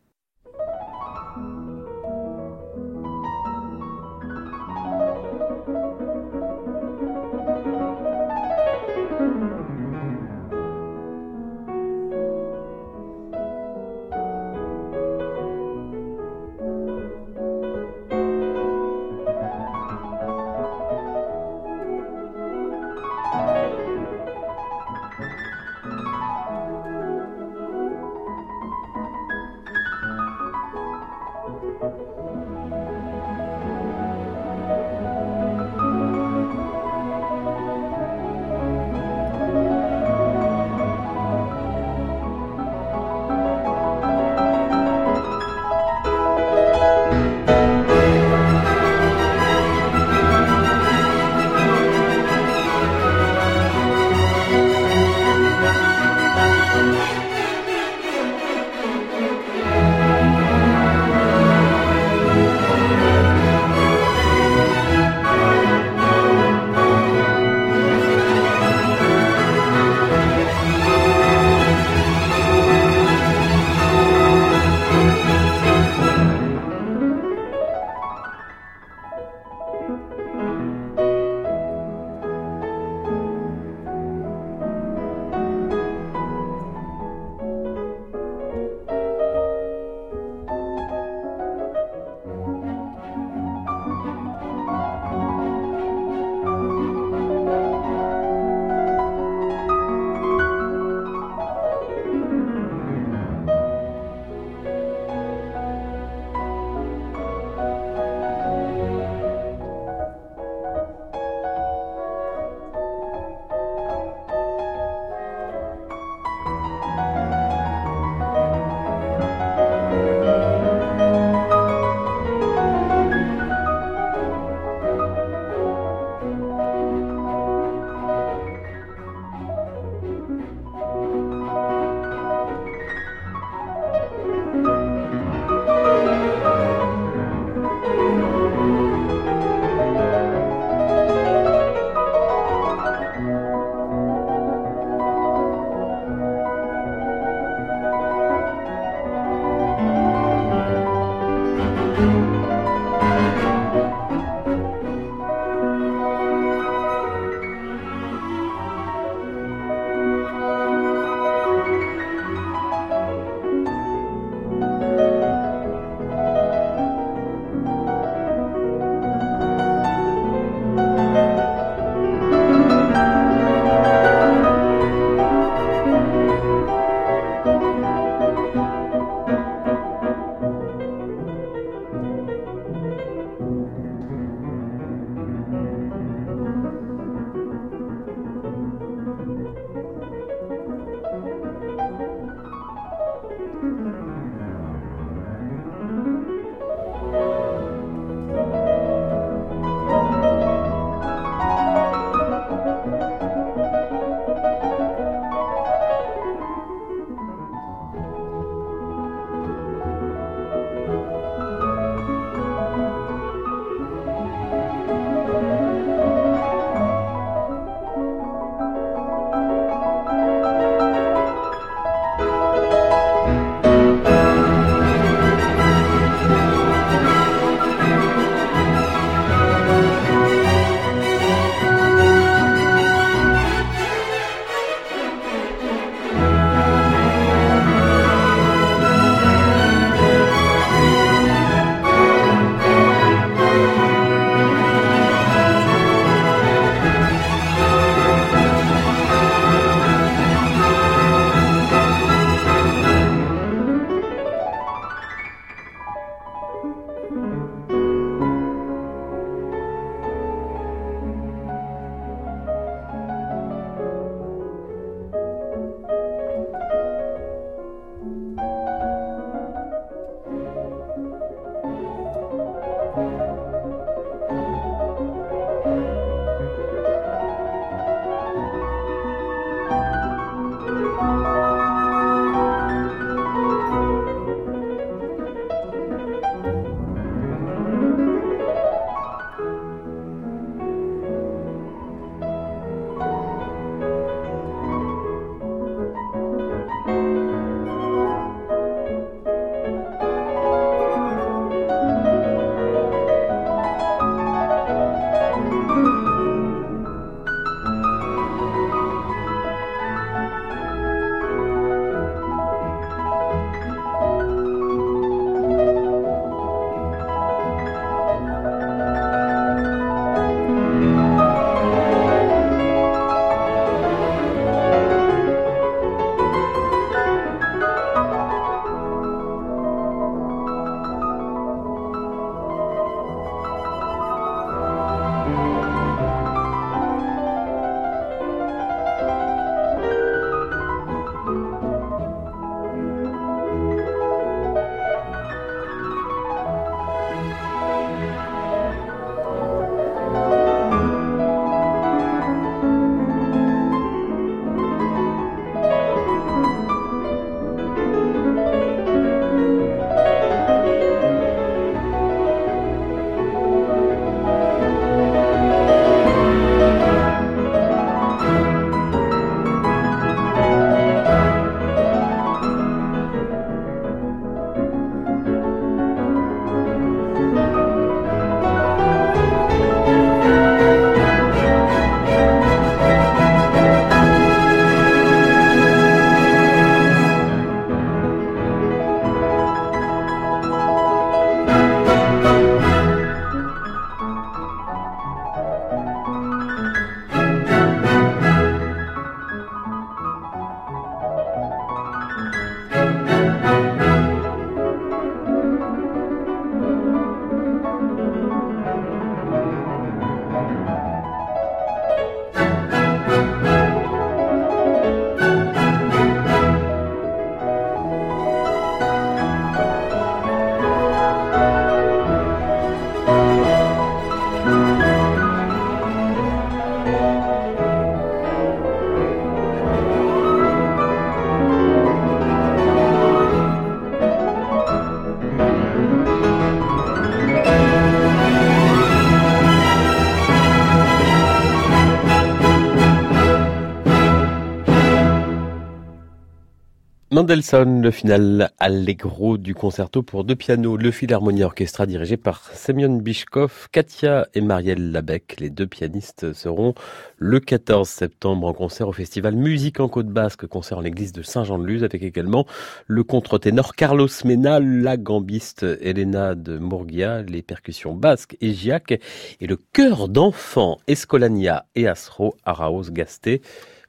Le final allegro du concerto pour deux pianos, le Philharmonie Orchestra dirigé par Semyon Bishkov, Katia et Marielle Labec. Les deux pianistes seront le 14 septembre en concert au festival Musique en Côte Basque, concert en l'église de Saint-Jean-de-Luz avec également le contre-ténor Carlos Mena, la gambiste Elena de Mourgia, les percussions basques et giac et le chœur d'enfants Escolania et Asro Araos Gasté.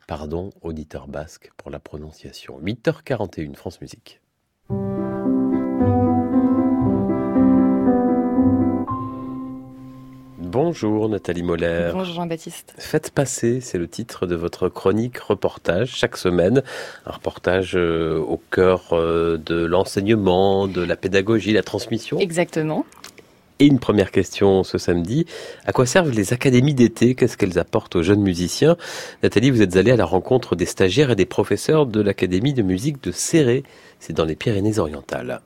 Pardon, auditeur basque, pour la prononciation. 8h41, France Musique. Bonjour Nathalie Moller. Bonjour Jean-Baptiste. Faites passer, c'est le titre de votre chronique reportage chaque semaine. Un reportage euh, au cœur euh, de l'enseignement, de la pédagogie, la transmission. Exactement. Et une première question ce samedi. À quoi servent les académies d'été? Qu'est-ce qu'elles apportent aux jeunes musiciens? Nathalie, vous êtes allée à la rencontre des stagiaires et des professeurs de l'Académie de musique de Céré. C'est dans les Pyrénées-Orientales.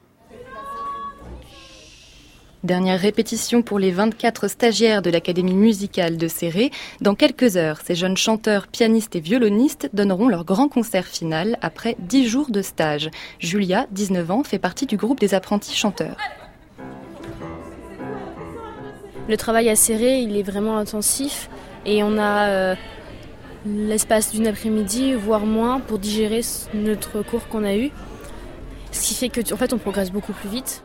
Dernière répétition pour les 24 stagiaires de l'Académie musicale de Céré. Dans quelques heures, ces jeunes chanteurs, pianistes et violonistes donneront leur grand concert final après 10 jours de stage. Julia, 19 ans, fait partie du groupe des apprentis chanteurs. Le travail à serrer, il est vraiment intensif et on a euh, l'espace d'une après-midi, voire moins, pour digérer notre cours qu'on a eu. Ce qui fait que, en fait, on progresse beaucoup plus vite.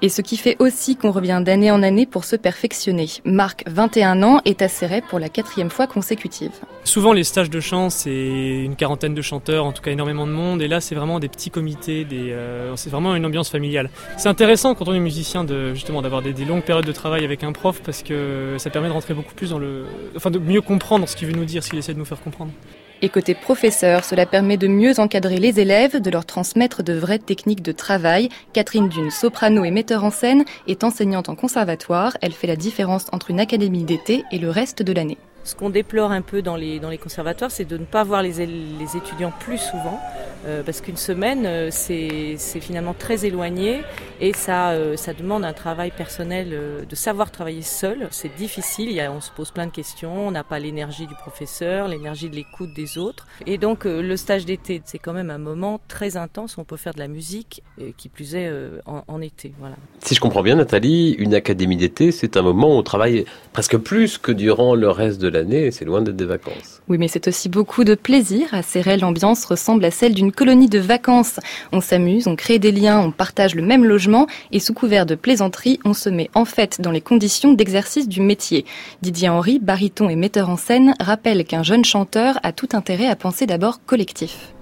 Et ce qui fait aussi qu'on revient d'année en année pour se perfectionner. Marc, 21 ans, est à pour la quatrième fois consécutive. Souvent, les stages de chant, c'est une quarantaine de chanteurs, en tout cas énormément de monde. Et là, c'est vraiment des petits comités, euh, c'est vraiment une ambiance familiale. C'est intéressant quand on est musicien de justement d'avoir des, des, longues périodes de travail avec un prof parce que ça permet de rentrer beaucoup plus dans le, enfin, de mieux comprendre ce qu'il veut nous dire, ce qu'il essaie de nous faire comprendre. Et côté professeur, cela permet de mieux encadrer les élèves, de leur transmettre de vraies techniques de travail. Catherine Dune, soprano et metteur en scène, est enseignante en conservatoire. Elle fait la différence entre une académie d'été et le reste de l'année. Ce qu'on déplore un peu dans les, conservatoires, c'est de ne pas voir les, étudiants plus souvent, euh, parce qu'une semaine, euh, c'est finalement très éloigné et ça, euh, demande un travail personnel de savoir travailler seul. C'est difficile, on se pose plein de questions, on n'a pas l'énergie du professeur, l'énergie de l'écoute des autres. Et donc le stage d'été, c'est quand même un moment très intense, on peut faire de la musique, qui plus est en, été. Si je comprends bien Nathalie, une académie d'été, c'est un moment où on travaille presque plus que durant le reste de l'année, c'est loin d'être des vacances. Oui, mais c'est aussi beaucoup de plaisir. À Cérel, l'ambiance ressemble à celle d'une colonie de vacances. On s'amuse, on crée des liens, on partage le même logement et sous couvert de plaisanterie, on se met en fait dans les conditions d'exercice du métier. Didier Henry, baryton et metteur en scène, rappelle qu'un jeune chanteur a tout intérêt à penser d'abord collectif.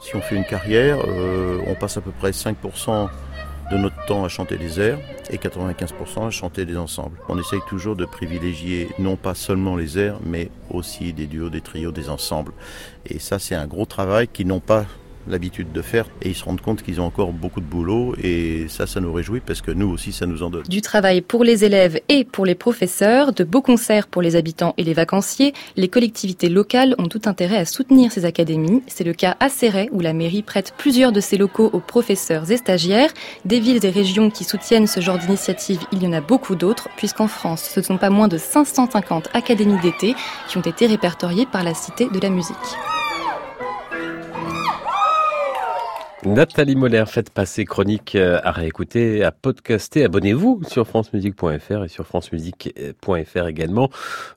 Si on fait une carrière, euh, on passe à peu près 5% notre temps à chanter des airs et 95% à chanter des ensembles. On essaye toujours de privilégier non pas seulement les airs, mais aussi des duos, des trios, des ensembles. Et ça, c'est un gros travail qui n'ont pas l'habitude de faire et ils se rendent compte qu'ils ont encore beaucoup de boulot et ça, ça nous réjouit parce que nous aussi, ça nous en donne. Du travail pour les élèves et pour les professeurs, de beaux concerts pour les habitants et les vacanciers, les collectivités locales ont tout intérêt à soutenir ces académies. C'est le cas à Serret où la mairie prête plusieurs de ses locaux aux professeurs et stagiaires. Des villes et régions qui soutiennent ce genre d'initiative, il y en a beaucoup d'autres puisqu'en France, ce ne sont pas moins de 550 académies d'été qui ont été répertoriées par la Cité de la musique. Nathalie Moller, faites passer chronique euh, à réécouter, à podcaster. Abonnez-vous sur francemusique.fr et sur francemusique.fr également.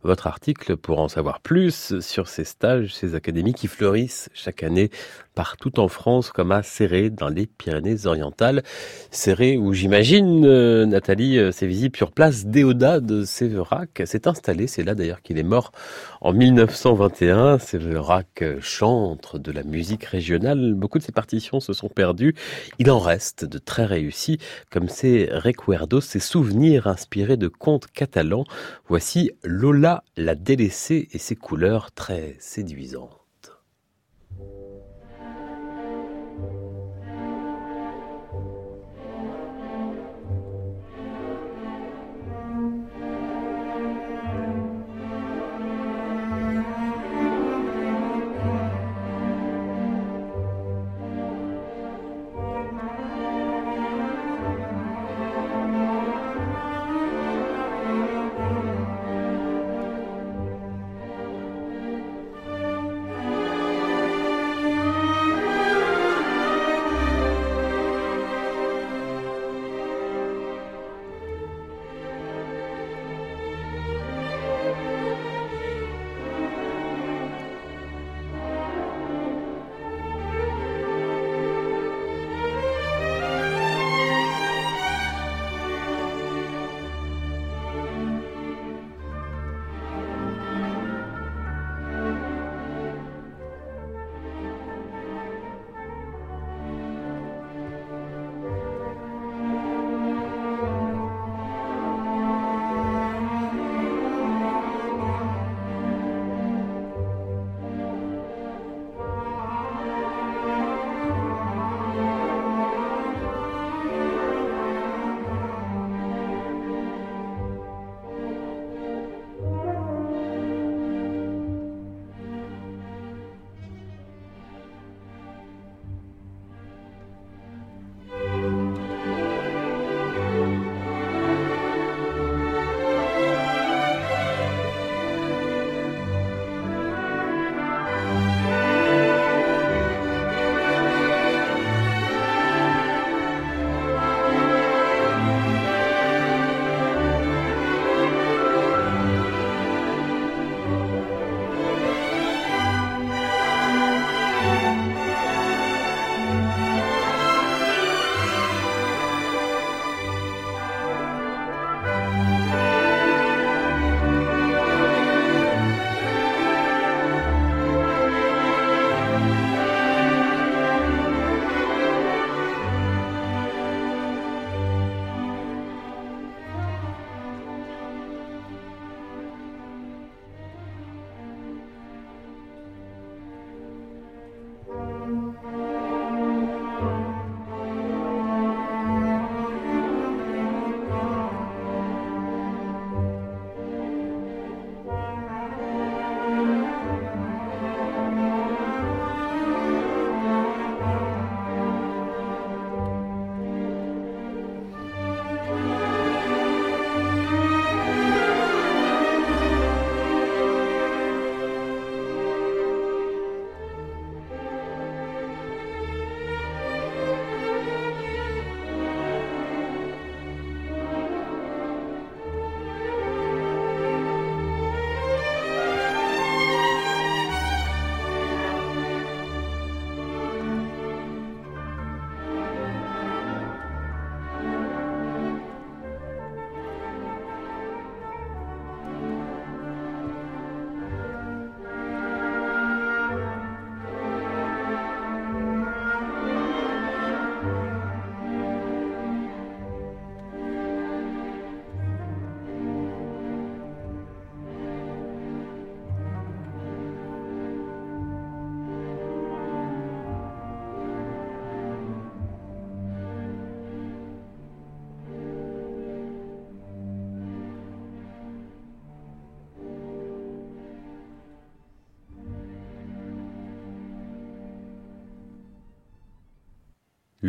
Votre article pour en savoir plus sur ces stages, ces académies qui fleurissent chaque année partout en France, comme à Serré, dans les Pyrénées-Orientales. Serré, où j'imagine, euh, Nathalie, euh, c'est visible sur place, Déodat de Séverac s'est installé. C'est là d'ailleurs qu'il est mort en 1921. Séverac, chantre de la musique régionale. Beaucoup de ses partitions se sont perdues. Il en reste de très réussis, comme ses recuerdos, ses souvenirs inspirés de contes catalans. Voici Lola la délaissée et ses couleurs très séduisantes.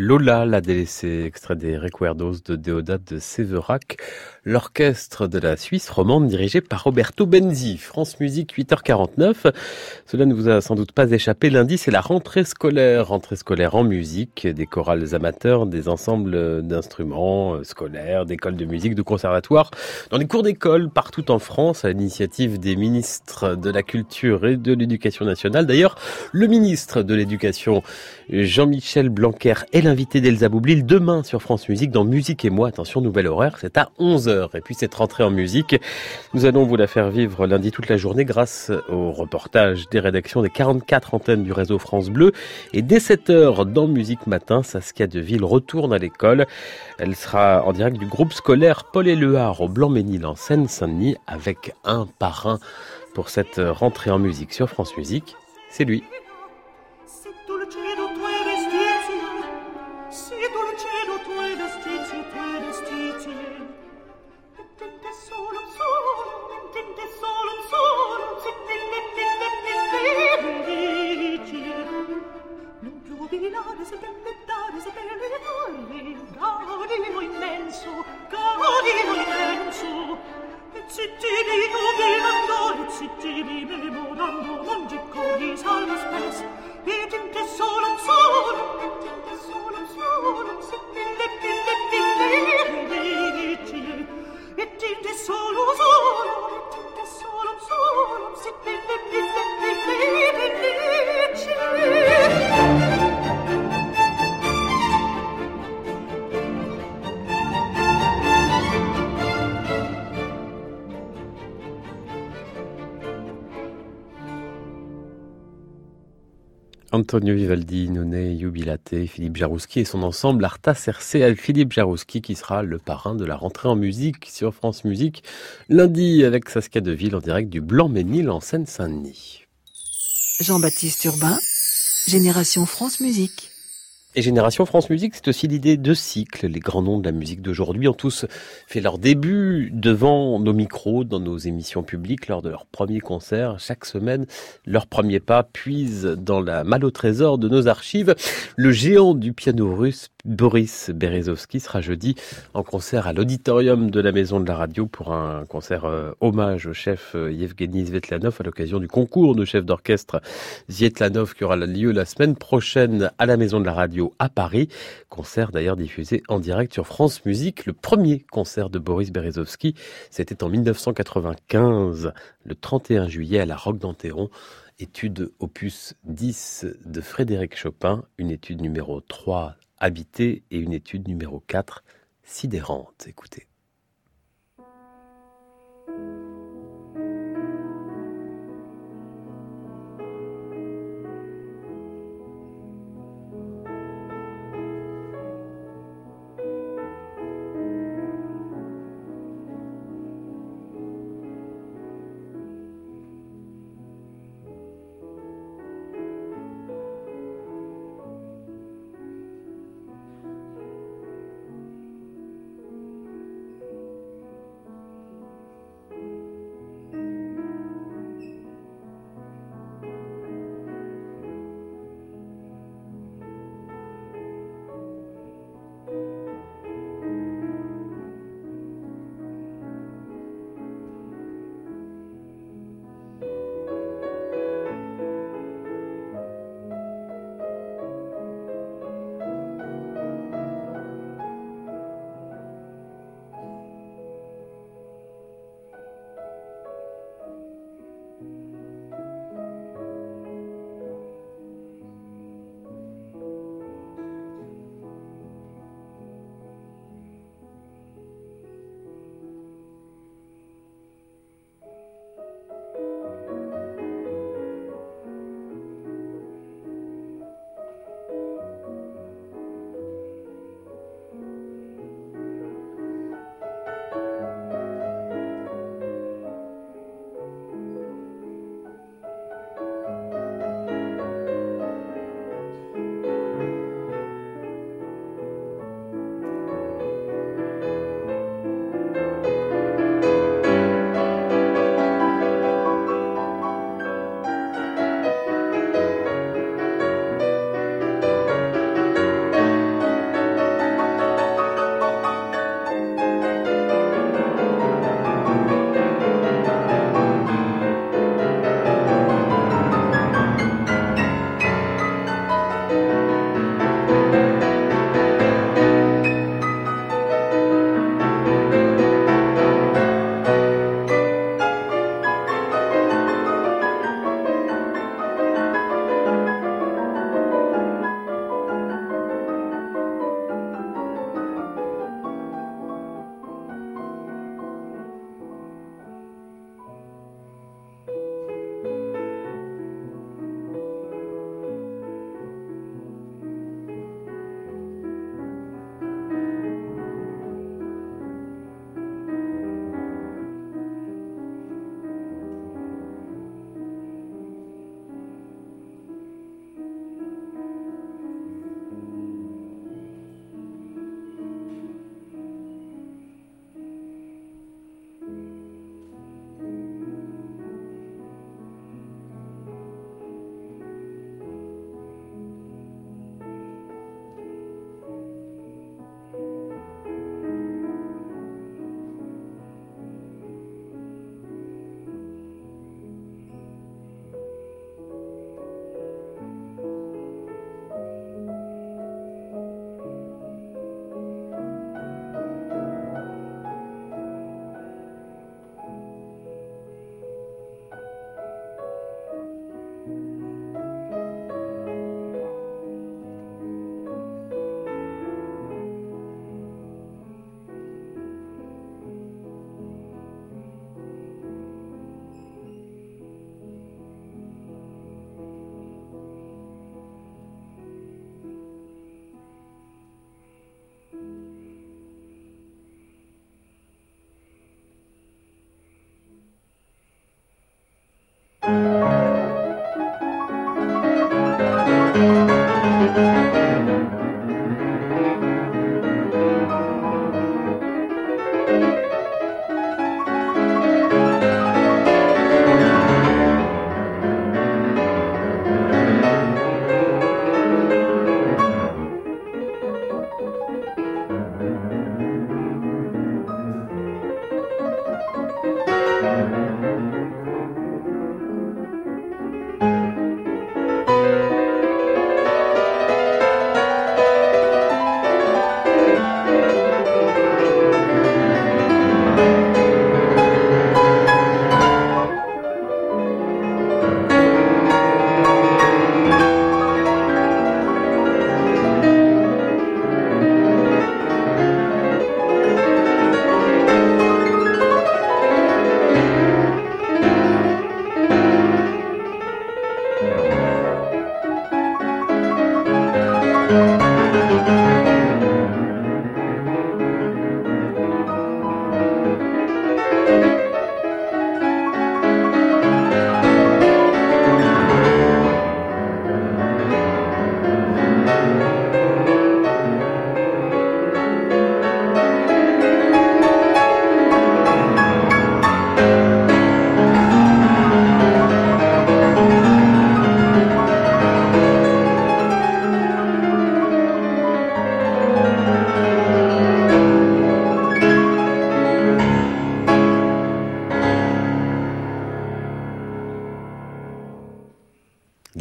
Lola, la délaissée, extrait des Recuerdos de Deodat de Séverac, l'orchestre de la Suisse romande dirigé par Roberto Benzi. France Musique 8h49. Cela ne vous a sans doute pas échappé. Lundi, c'est la rentrée scolaire. Rentrée scolaire en musique, des chorales amateurs, des ensembles d'instruments euh, scolaires, d'écoles de musique, de conservatoires, dans les cours d'école partout en France, à l'initiative des ministres de la Culture et de l'Éducation nationale. D'ailleurs, le ministre de l'Éducation, Jean-Michel Blanquer, est l'invité d'Elsa Boublil demain sur France Musique dans Musique et moi. Attention, nouvel horaire, c'est à 11h. Et puis cette rentrée en musique, nous allons vous la faire vivre lundi toute la journée grâce au reportage des rédactions des 44 antennes du réseau France Bleu. Et dès 7h dans Musique Matin, Saskia Deville retourne à l'école. Elle sera en direct du groupe scolaire Paul Éluard au Blanc-Ménil en Seine-Saint-Denis avec un parrain pour cette rentrée en musique sur France Musique. C'est lui. 比比比不动不动 Antonio Vivaldi, Nonné Jubilate, Philippe Jarouski et son ensemble Arta Cercé, Philippe Jarouski qui sera le parrain de la rentrée en musique sur France Musique lundi avec Saskia Deville en direct du Blanc-Ménil en Seine-Saint-Denis. Jean-Baptiste Urbain, Génération France Musique. Et Génération France Musique, c'est aussi l'idée de cycle. Les grands noms de la musique d'aujourd'hui ont tous fait leur début devant nos micros, dans nos émissions publiques, lors de leur premier concert. Chaque semaine, leur premier pas puise dans la malle au trésor de nos archives. Le géant du piano russe, Boris Berezovsky, sera jeudi en concert à l'auditorium de la Maison de la Radio pour un concert euh, hommage au chef euh, Yevgeny Svetlanov à l'occasion du concours de chef d'orchestre Svetlanov qui aura lieu la semaine prochaine à la Maison de la Radio à Paris. Concert d'ailleurs diffusé en direct sur France Musique. Le premier concert de Boris Berezovsky, c'était en 1995, le 31 juillet à la Roque d'Anteron. Étude opus 10 de Frédéric Chopin, une étude numéro 3 habitée et une étude numéro 4 sidérante. Écoutez.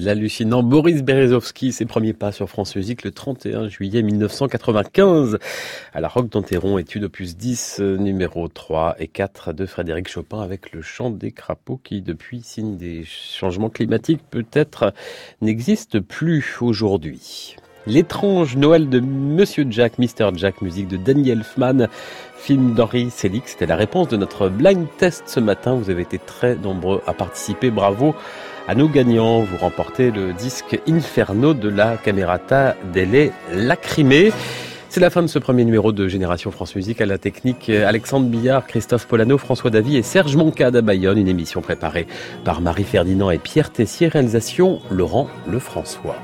L'hallucinant Boris Berezovsky, ses premiers pas sur France Musique le 31 juillet 1995 à la Roque d'Anteron, étude opus 10, numéro 3 et 4 de Frédéric Chopin avec le chant des crapauds qui, depuis signe des changements climatiques, peut-être n'existe plus aujourd'hui. L'étrange Noël de Monsieur Jack, Mr. Jack, musique de Danny Elfman, film d'Henri Sélix. C'était la réponse de notre blind test ce matin. Vous avez été très nombreux à participer. Bravo à nos gagnants. Vous remportez le disque Inferno de la Camerata delle Lacrimée. C'est la fin de ce premier numéro de Génération France Musique à la technique. Alexandre Billard, Christophe Polano, François Davy et Serge Moncade à Bayonne. Une émission préparée par Marie Ferdinand et Pierre Tessier. Réalisation Laurent Lefrançois.